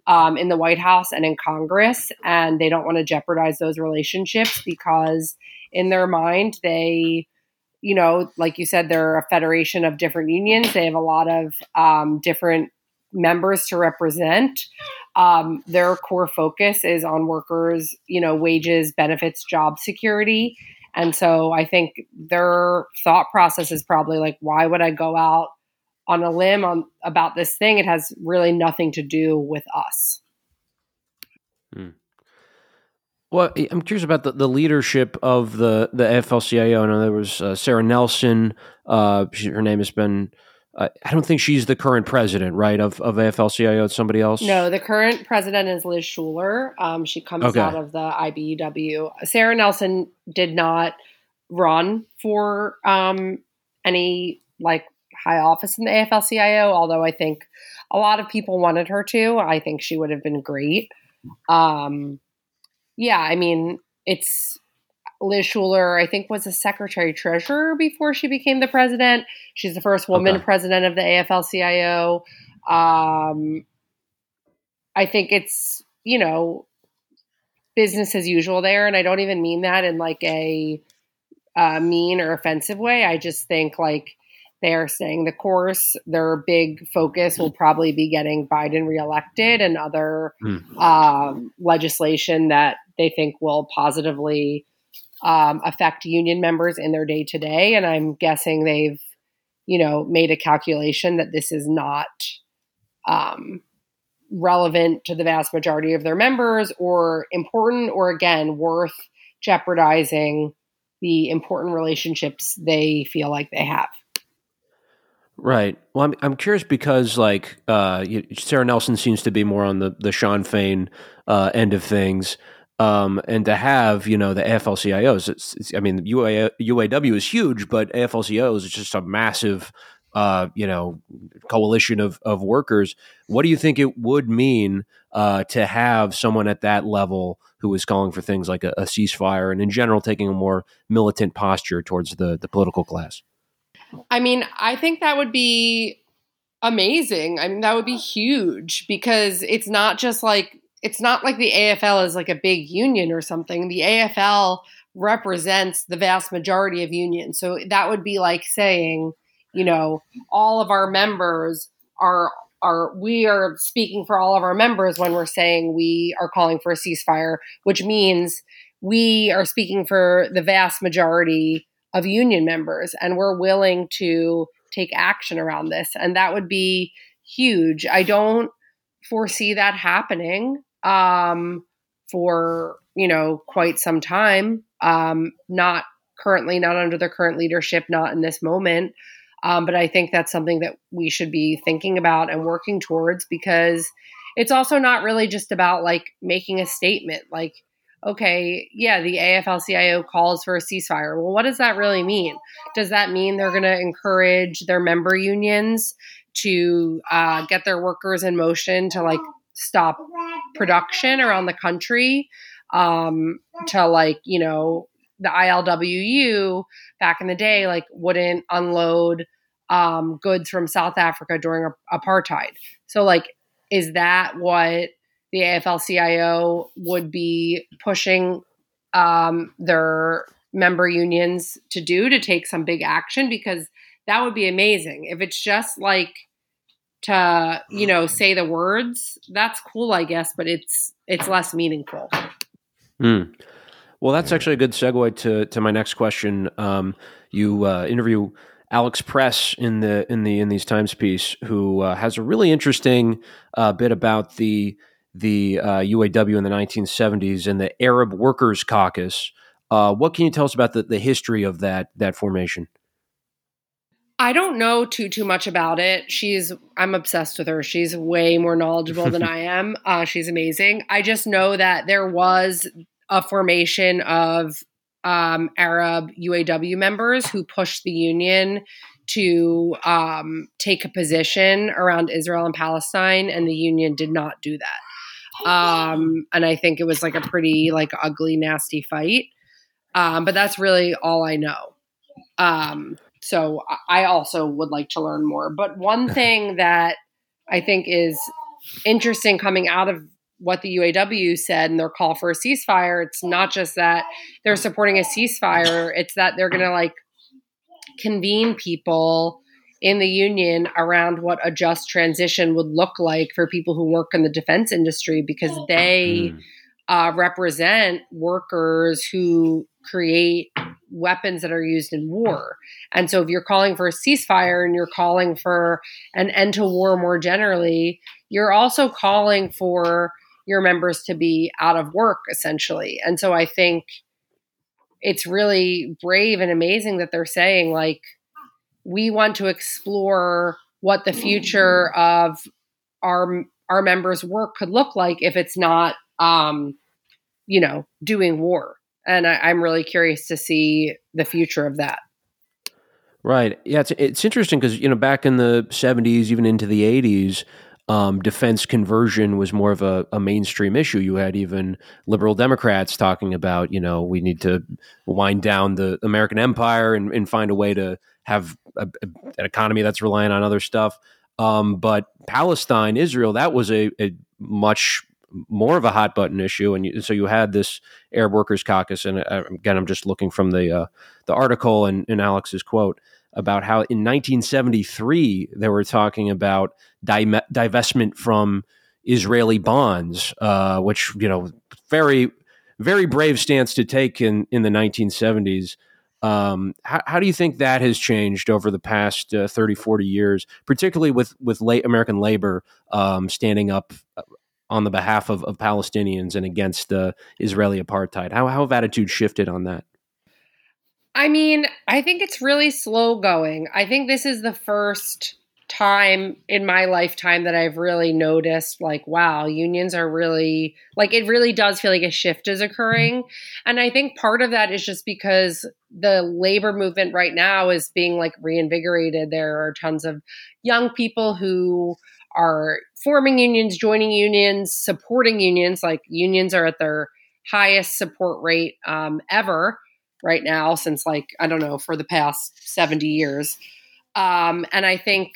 um, in the White House and in Congress. And they don't want to jeopardize those relationships because, in their mind, they, you know, like you said, they're a federation of different unions. They have a lot of um, different members to represent. um, their core focus is on workers, you know, wages, benefits, job security. And so I think their thought process is probably like, why would I go out on a limb on about this thing? It has really nothing to do with us. Hmm. Well, I'm curious about the, the leadership of the the AFL-CIO. I know there was uh, Sara Nelson. Uh, she, her name has been. Uh, I don't think she's the current president, right? Of of AFL-CIO. It's somebody else. No, the current president is Liz Shuler. Um, she comes Okay. out of the IBEW. Sara Nelson did not run for um, any like high office in the AFL-CIO. Although I think a lot of people wanted her to. I think she would have been great. Um, yeah, I mean, it's Liz Shuler, I think, was a secretary treasurer before she became the president. She's the first woman Okay. president of the AFL CIO. Um, I think it's, you know, business as usual there. And I don't even mean that in like a uh, mean or offensive way. I just think like they are staying the course. Their big focus will probably be getting Biden reelected and other um, legislation that they think will positively um, affect union members in their day to day. And I'm guessing they've, you know, made a calculation that this is not um, relevant to the vast majority of their members or important or again worth jeopardizing the important relationships they feel like they have. Right. Well, I'm I'm curious because like uh, Sara Nelson seems to be more on the the Shawn Fain uh, end of things, um, and to have you know the AFL-CIOs. It's, it's, I mean, UA, UAW is huge, but AFL-CIOs is just a massive uh, you know coalition of of workers. What do you think it would mean uh, to have someone at that level who is calling for things like a, a ceasefire and in general taking a more militant posture towards the the political class? I mean, I think that would be amazing. I mean, that would be huge because it's not just like it's not like the AFL is like a big union or something. The AFL represents the vast majority of unions. So that would be like saying, you know, all of our members are are we are speaking for all of our members when we're saying we are calling for a ceasefire, which means we are speaking for the vast majority of union members and we're willing to take action around this and that would be huge. I don't foresee that happening um, for you know quite some time. Um, not currently not under the current leadership not in this moment. Um, but i think that's something that we should be thinking about and working towards because it's also not really just about like making a statement. Like okay, yeah, the AFL CIO calls for a ceasefire. Well, what does that really mean? Does that mean they're going to encourage their member unions to uh, get their workers in motion to like stop production around the country? Um, to like, you know, the ILWU back in the day, like, wouldn't unload um, goods from South Africa during a- apartheid. So, like, is that what the AFL CIO would be pushing um, their member unions to do to take some big action because that would be amazing. If it's just like to you know say the words, that's cool, I guess, but it's it's less meaningful. Hmm. Well, that's actually a good segue to to my next question. Um, you uh, interview Alex Press in the in the in these Times piece, who uh, has a really interesting uh, bit about the the uh, UAW in the 1970s and the Arab Workers Caucus. Uh, what can you tell us about the, the history of that that formation? I don't know too too much about it. She's I'm obsessed with her. She's way more knowledgeable than I am. Uh, she's amazing. I just know that there was a formation of um, Arab UAW members who pushed the union to um, take a position around Israel and Palestine, and the union did not do that. Um, and I think it was like a pretty like ugly, nasty fight. Um, but that's really all I know. Um, so I also would like to learn more. But one thing that I think is interesting coming out of what the UAW said and their call for a ceasefire, it's not just that they're supporting a ceasefire, it's that they're going to like convene people in the union around what a just transition would look like for people who work in the defense industry because they Mm. uh, represent workers who create weapons that are used in war. And so if you're calling for a ceasefire and you're calling for an end to war more generally, you're also calling for your members to be out of work essentially. And so I think it's really brave and amazing that they're saying like we want to explore what the future of our our members work could look like if it's not um you know doing war and I, i'm really curious to see the future of that Right. Yeah, it's it's interesting because you know back in the '70s, even into the '80s, um, defense conversion was more of a, a mainstream issue. You had even liberal Democrats talking about you know we need to wind down the American empire and, and find a way to have a, an economy that's reliant on other stuff. Um, but Palestine, Israel, that was a, a much more of a hot button issue, and you, so you had this Arab Workers Caucus, and uh, again, I'm just looking from the uh, the article and, and Alex's quote about how in 1973 they were talking about di- divestment from Israeli bonds, uh, which you know very very brave stance to take in in the 1970s. Um, how, how do you think that has changed over the past uh, 30, 40 years, particularly with with late American labor um, standing up on the behalf of, of Palestinians and against uh, Israeli apartheid? How, how have attitudes shifted on that? I mean, I think it's really slow going. I think this is the first time in my lifetime that I've really noticed like wow, unions are really like it really does feel like a shift is occurring. And I think part of that is just because the labor movement right now is being like reinvigorated. There are tons of young people who are forming unions, joining unions, supporting unions. Like unions are at their highest support rate um, ever right now since like I don't know for the past 70 years. Um, and I think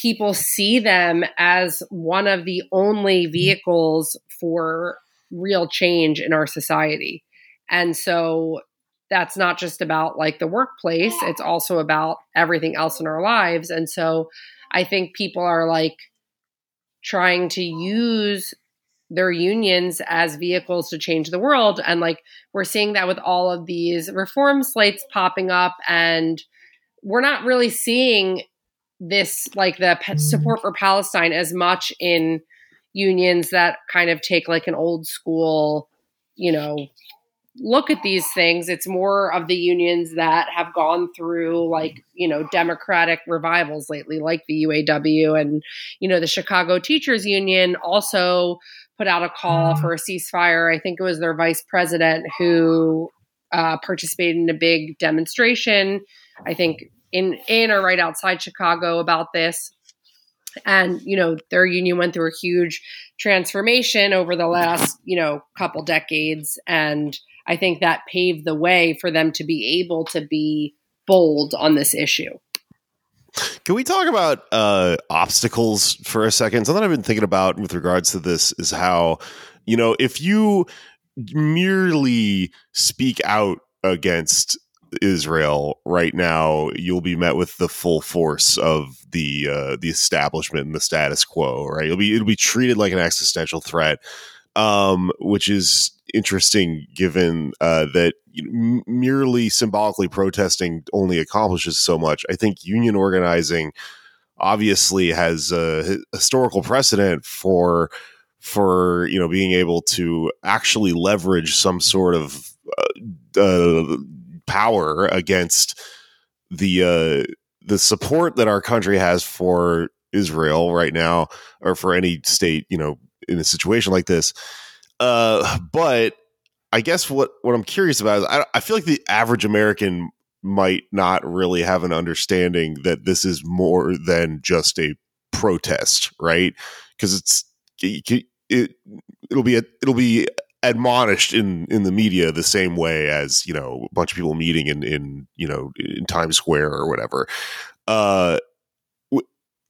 people see them as one of the only mm-hmm. vehicles for real change in our society. And so that's not just about like the workplace, it's also about everything else in our lives. And so I think people are like trying to use their unions as vehicles to change the world. And like we're seeing that with all of these reform slates popping up. And we're not really seeing this, like the support for Palestine, as much in unions that kind of take like an old school, you know, look at these things. It's more of the unions that have gone through like, you know, democratic revivals lately, like the UAW and, you know, the Chicago Teachers Union also put out a call for a ceasefire. I think it was their vice president who uh, participated in a big demonstration. I think in in or right outside Chicago about this. And you know their union went through a huge transformation over the last you know couple decades, and I think that paved the way for them to be able to be bold on this issue. Can we talk about uh, obstacles for a second? Something I've been thinking about with regards to this is how, you know, if you merely speak out against Israel right now, you'll be met with the full force of the uh, the establishment and the status quo. Right? It'll be it'll be treated like an existential threat, um, which is interesting given uh, that m- merely symbolically protesting only accomplishes so much. I think union organizing obviously has a historical precedent for for you know being able to actually leverage some sort of uh, uh, power against the uh, the support that our country has for Israel right now, or for any state, you know, in a situation like this. Uh, but I guess what what I'm curious about is I, I feel like the average American might not really have an understanding that this is more than just a protest, right? Because it's it, it'll be a, it'll be admonished in in the media the same way as you know a bunch of people meeting in in you know in Times Square or whatever. Uh,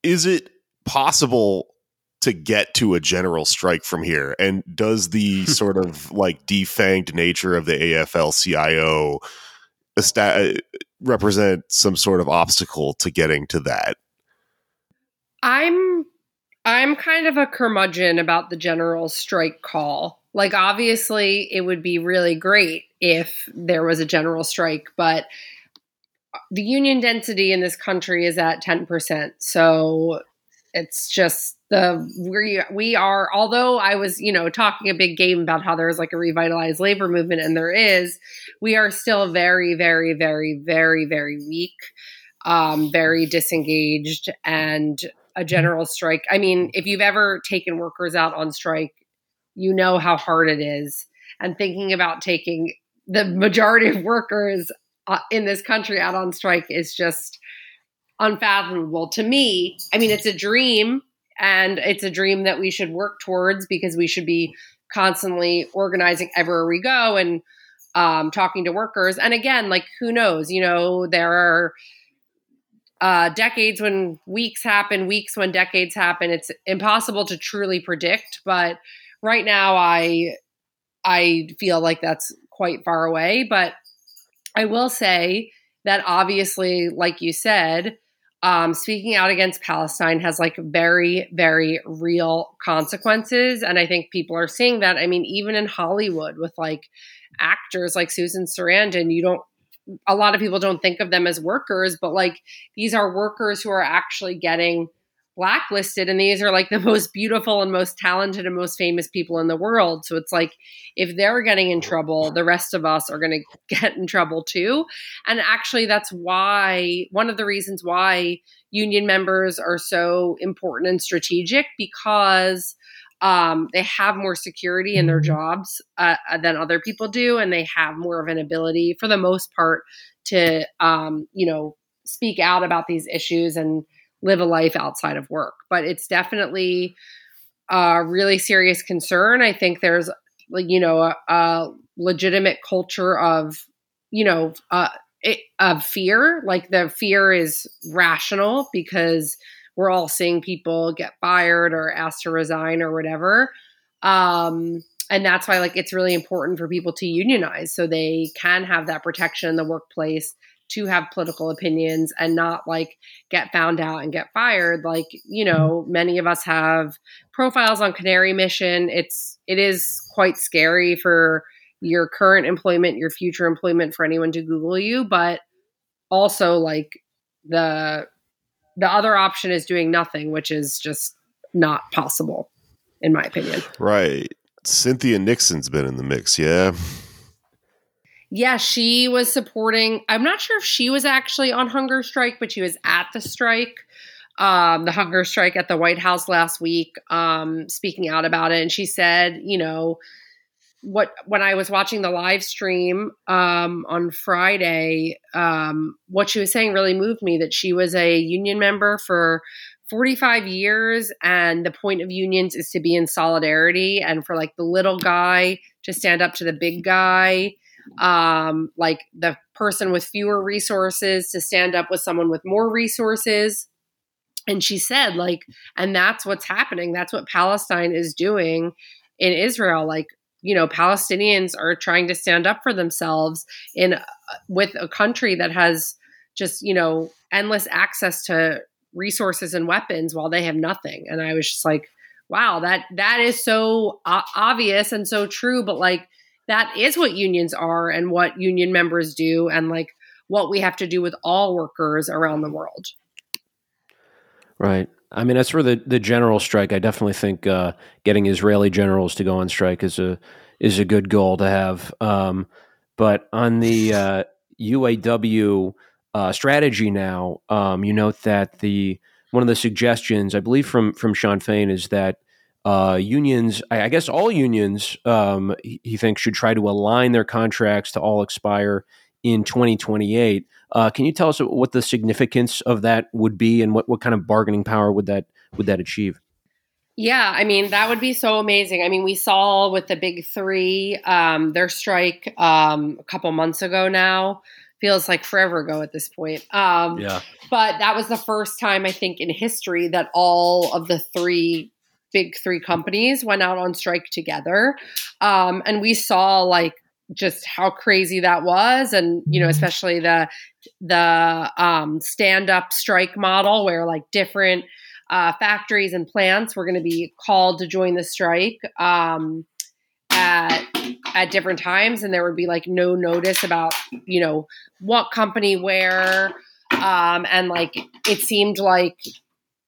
is it possible to get to a general strike from here? And does the sort of like defanged nature of the AFL CIO esta- represent some sort of obstacle to getting to that? I'm I'm kind of a curmudgeon about the general strike call. Like obviously it would be really great if there was a general strike, but the union density in this country is at 10%. So it's just the we we are although I was, you know, talking a big game about how there's like a revitalized labor movement and there is, we are still very very very very very weak. Um, very disengaged and a general strike. I mean, if you've ever taken workers out on strike, you know how hard it is. And thinking about taking the majority of workers uh, in this country out on strike is just unfathomable to me. I mean, it's a dream, and it's a dream that we should work towards because we should be constantly organizing everywhere we go and um, talking to workers. And again, like who knows? You know, there are uh, decades when weeks happen, weeks when decades happen. It's impossible to truly predict, but right now, I I feel like that's quite far away. But I will say that obviously, like you said, um, speaking out against Palestine has like very, very real consequences. And I think people are seeing that. I mean, even in Hollywood with like actors like Susan Sarandon, you don't, a lot of people don't think of them as workers, but like these are workers who are actually getting blacklisted and these are like the most beautiful and most talented and most famous people in the world so it's like if they're getting in trouble the rest of us are going to get in trouble too and actually that's why one of the reasons why union members are so important and strategic because um, they have more security in their mm-hmm. jobs uh, uh, than other people do and they have more of an ability for the most part to um, you know speak out about these issues and live a life outside of work. But it's definitely a really serious concern. I think there's, you know, a, a legitimate culture of, you know, uh, of fear. Like the fear is rational because we're all seeing people get fired or asked to resign or whatever. Um, and that's why like it's really important for people to unionize so they can have that protection in the workplace to have political opinions and not like get found out and get fired like you mm-hmm. know many of us have profiles on canary mission. It's it is quite scary for your current employment your future employment for anyone to google you but also like the the other option is doing nothing which is just not possible in my opinion. Right. Cynthia nixon's been in the mix yeah yeah, she was supporting. I'm not sure if she was actually on hunger strike, but she was at the strike, um, the hunger strike at the White House last week, um, speaking out about it. And she said, you know, what when I was watching the live stream um, on Friday, um, what she was saying really moved me. That she was a union member for 45 years, and the point of unions is to be in solidarity and for like the little guy to stand up to the big guy um, like the person with fewer resources to stand up with someone with more resources. And she said, like, and that's what's happening. That's what Palestine is doing in Israel. Like, you know, Palestinians are trying to stand up for themselves in uh, with a country that has just, you know, endless access to resources and weapons while they have nothing. And I was just like, wow, that that is so obvious and so true. But like, that is what unions are and what union members do and like what we have to do with all workers around the world. Right. I mean, as for the, the general strike, I definitely think uh, getting Israeli generals to go on strike is a is a good goal to have. Um, but on the uh, UAW uh, strategy now, um, you note that the one of the suggestions, I believe from from Shawn Fain, is that uh, unions, I, I, guess all unions, um, he, he, thinks should try to align their contracts to all expire in 2028. Uh, can you tell us what the significance of that would be, and what, what kind of bargaining power would that would that achieve? Yeah, I mean that would be so amazing. I mean, we saw with the big three um, their strike um, a couple months ago now. Feels like forever ago at this point. Um, yeah. But that was the first time I think in history that all of the three big three companies went out on strike together. Um, and we saw like just how crazy that was. And you know especially the the um, stand up strike model where like different uh, factories and plants were going to be called to join the strike um, at at different times, and there would be like no notice about you know what company where, um, and like it seemed like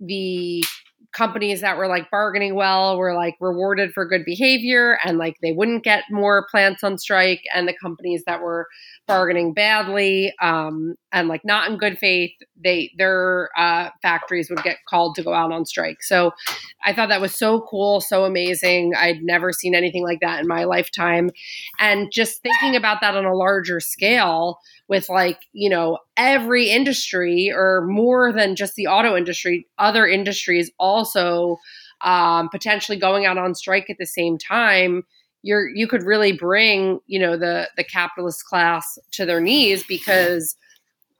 the companies that were like bargaining well were like rewarded for good behavior and like they wouldn't get more plants on strike and the companies that were bargaining badly um, and like not in good faith they their uh, factories would get called to go out on strike. So i thought that was so cool so amazing. I'd never seen anything like that in my lifetime. And just thinking about that on a larger scale with like you know every industry or more than just the auto industry other industries also um, potentially going out on strike at the same time you're you could really bring you know the the capitalist class to their knees because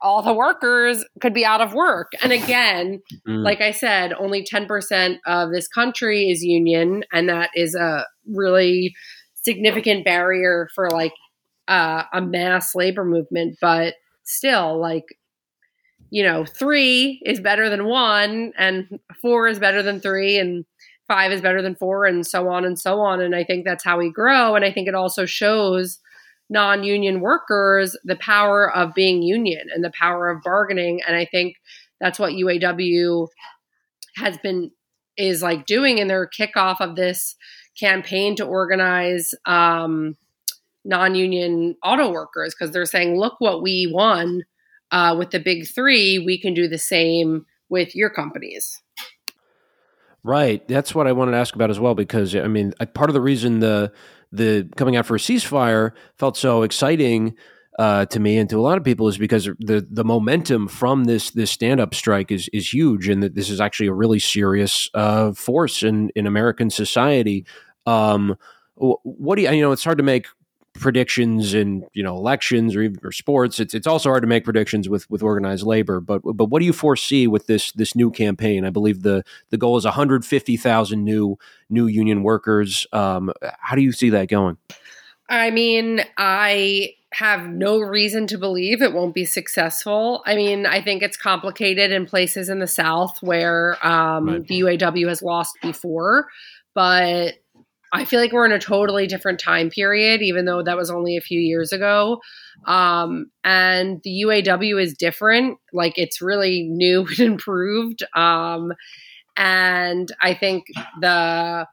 all the workers could be out of work and again mm. like i said only 10% of this country is union and that is a really significant barrier for like uh, a mass labor movement but still like you know three is better than one and four is better than three and five is better than four and so on and so on. And i think that's how we grow. And i think it also shows non-union workers the power of being union and the power of bargaining. And i think that's what uaw has been is like doing in their kickoff of this campaign to organize um, non-union auto workers because they're saying look what we won uh, with the big three we can do the same with your companies Right. That's what I wanted to ask about as well, because I mean, part of the reason the the coming out for a ceasefire felt so exciting uh, to me and to a lot of people is because the the momentum from this this stand up strike is is huge, and that this is actually a really serious uh, force in in American society. Um, what do you you know? It's hard to make predictions in you know elections or even or sports. It's it's also hard to make predictions with with organized labor. But but what do you foresee with this this new campaign? I believe the the goal is 150,000 new new union workers. Um, how do you see that going? I mean, I have no reason to believe it won't be successful. I mean, I think it's complicated in places in the South where um, right. the UAW has lost before, but I feel like we're in a totally different time period, even though that was only a few years ago. Um, and the UAW is different. Like it's really new and improved. Um, and I think the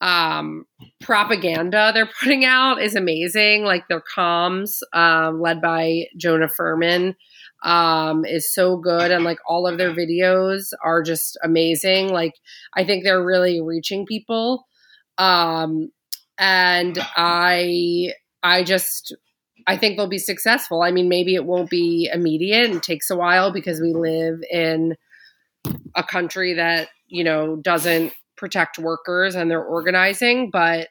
um, propaganda they're putting out is amazing. Like their comms, um, led by Jonah Furman, um, is so good. And like all of their videos are just amazing. Like I think they're really reaching people. Um, and I, I just, I think they'll be successful. I mean, maybe it won't be immediate and takes a while because we live in a country that, you know, doesn't protect workers and they're organizing, but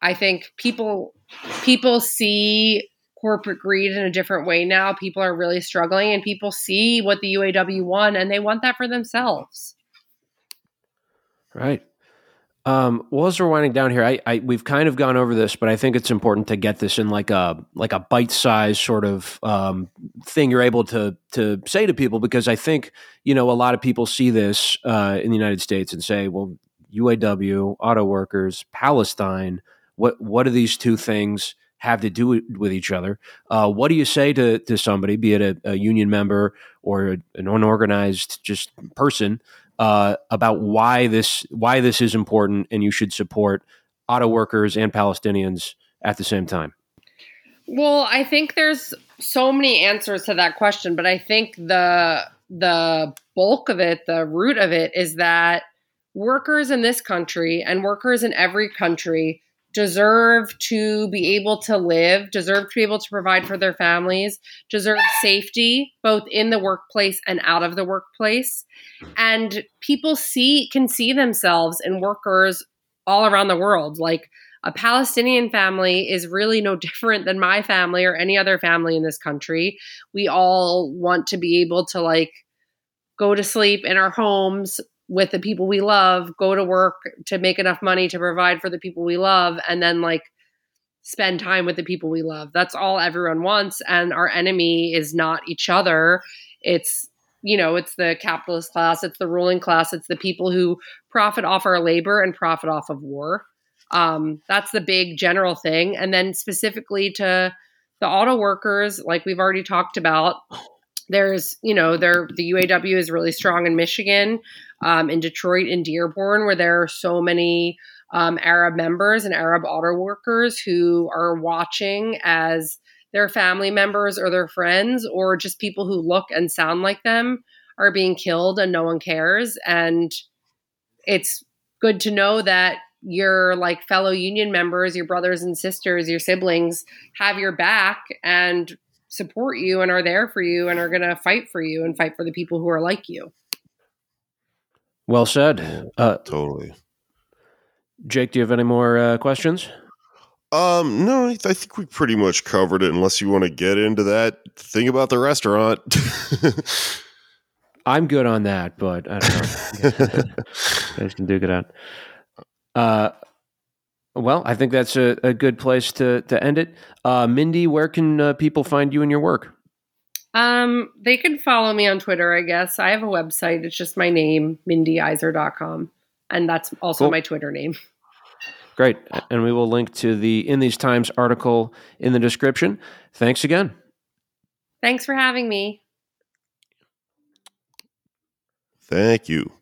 I think people people see corporate greed in a different way now. People are really struggling and people see what the UAW won and they want that for themselves. Right. Um, well, as we're winding down here, I, I, we've kind of gone over this, but I think it's important to get this in like a like a bite size sort of um, thing you're able to to say to people because I think you know a lot of people see this uh, in the United States and say, well, UAW, auto workers, Palestine, what what do these two things have to do with each other? Uh, what do you say to to somebody, be it a, a union member or a, an unorganized just person? Uh, about why this why this is important and you should support auto workers and Palestinians at the same time? Well, I think there's so many answers to that question, but I think the the bulk of it, the root of it is that workers in this country and workers in every country deserve to be able to live, deserve to be able to provide for their families, deserve safety both in the workplace and out of the workplace. And people see can see themselves in workers all around the world. Like a Palestinian family is really no different than my family or any other family in this country. We all want to be able to like go to sleep in our homes, with the people we love, go to work to make enough money to provide for the people we love, and then like spend time with the people we love. That's all everyone wants. And our enemy is not each other, it's you know, it's the capitalist class, it's the ruling class, it's the people who profit off our labor and profit off of war. Um, that's the big general thing. And then specifically to the auto workers, like we've already talked about, there's, you know, there the UAW is really strong in Michigan, um, in Detroit, and Dearborn, where there are so many um, Arab members and Arab auto workers who are watching as their family members or their friends or just people who look and sound like them are being killed and no one cares. And it's good to know that your like fellow union members, your brothers and sisters, your siblings have your back and support you and are there for you and are going to fight for you and fight for the people who are like you. Well said. Uh, Totally. Jake, do you have any more uh, questions? Um, no, I, I think we pretty much covered it. Unless you want to get into that thing about the restaurant. I'm good on that, but I don't know. I can duke it out. Uh, well, I think that's a, a good place to, to end it. Uh, Mindy, where can uh, people find you and your work? Um, they can follow me on Twitter, I guess. I have a website. It's just my name, mindyisser.com. And that's also Cool. my Twitter name. Great. And we will link to the In These Times article in the description. Thanks again. Thanks for having me. Thank you.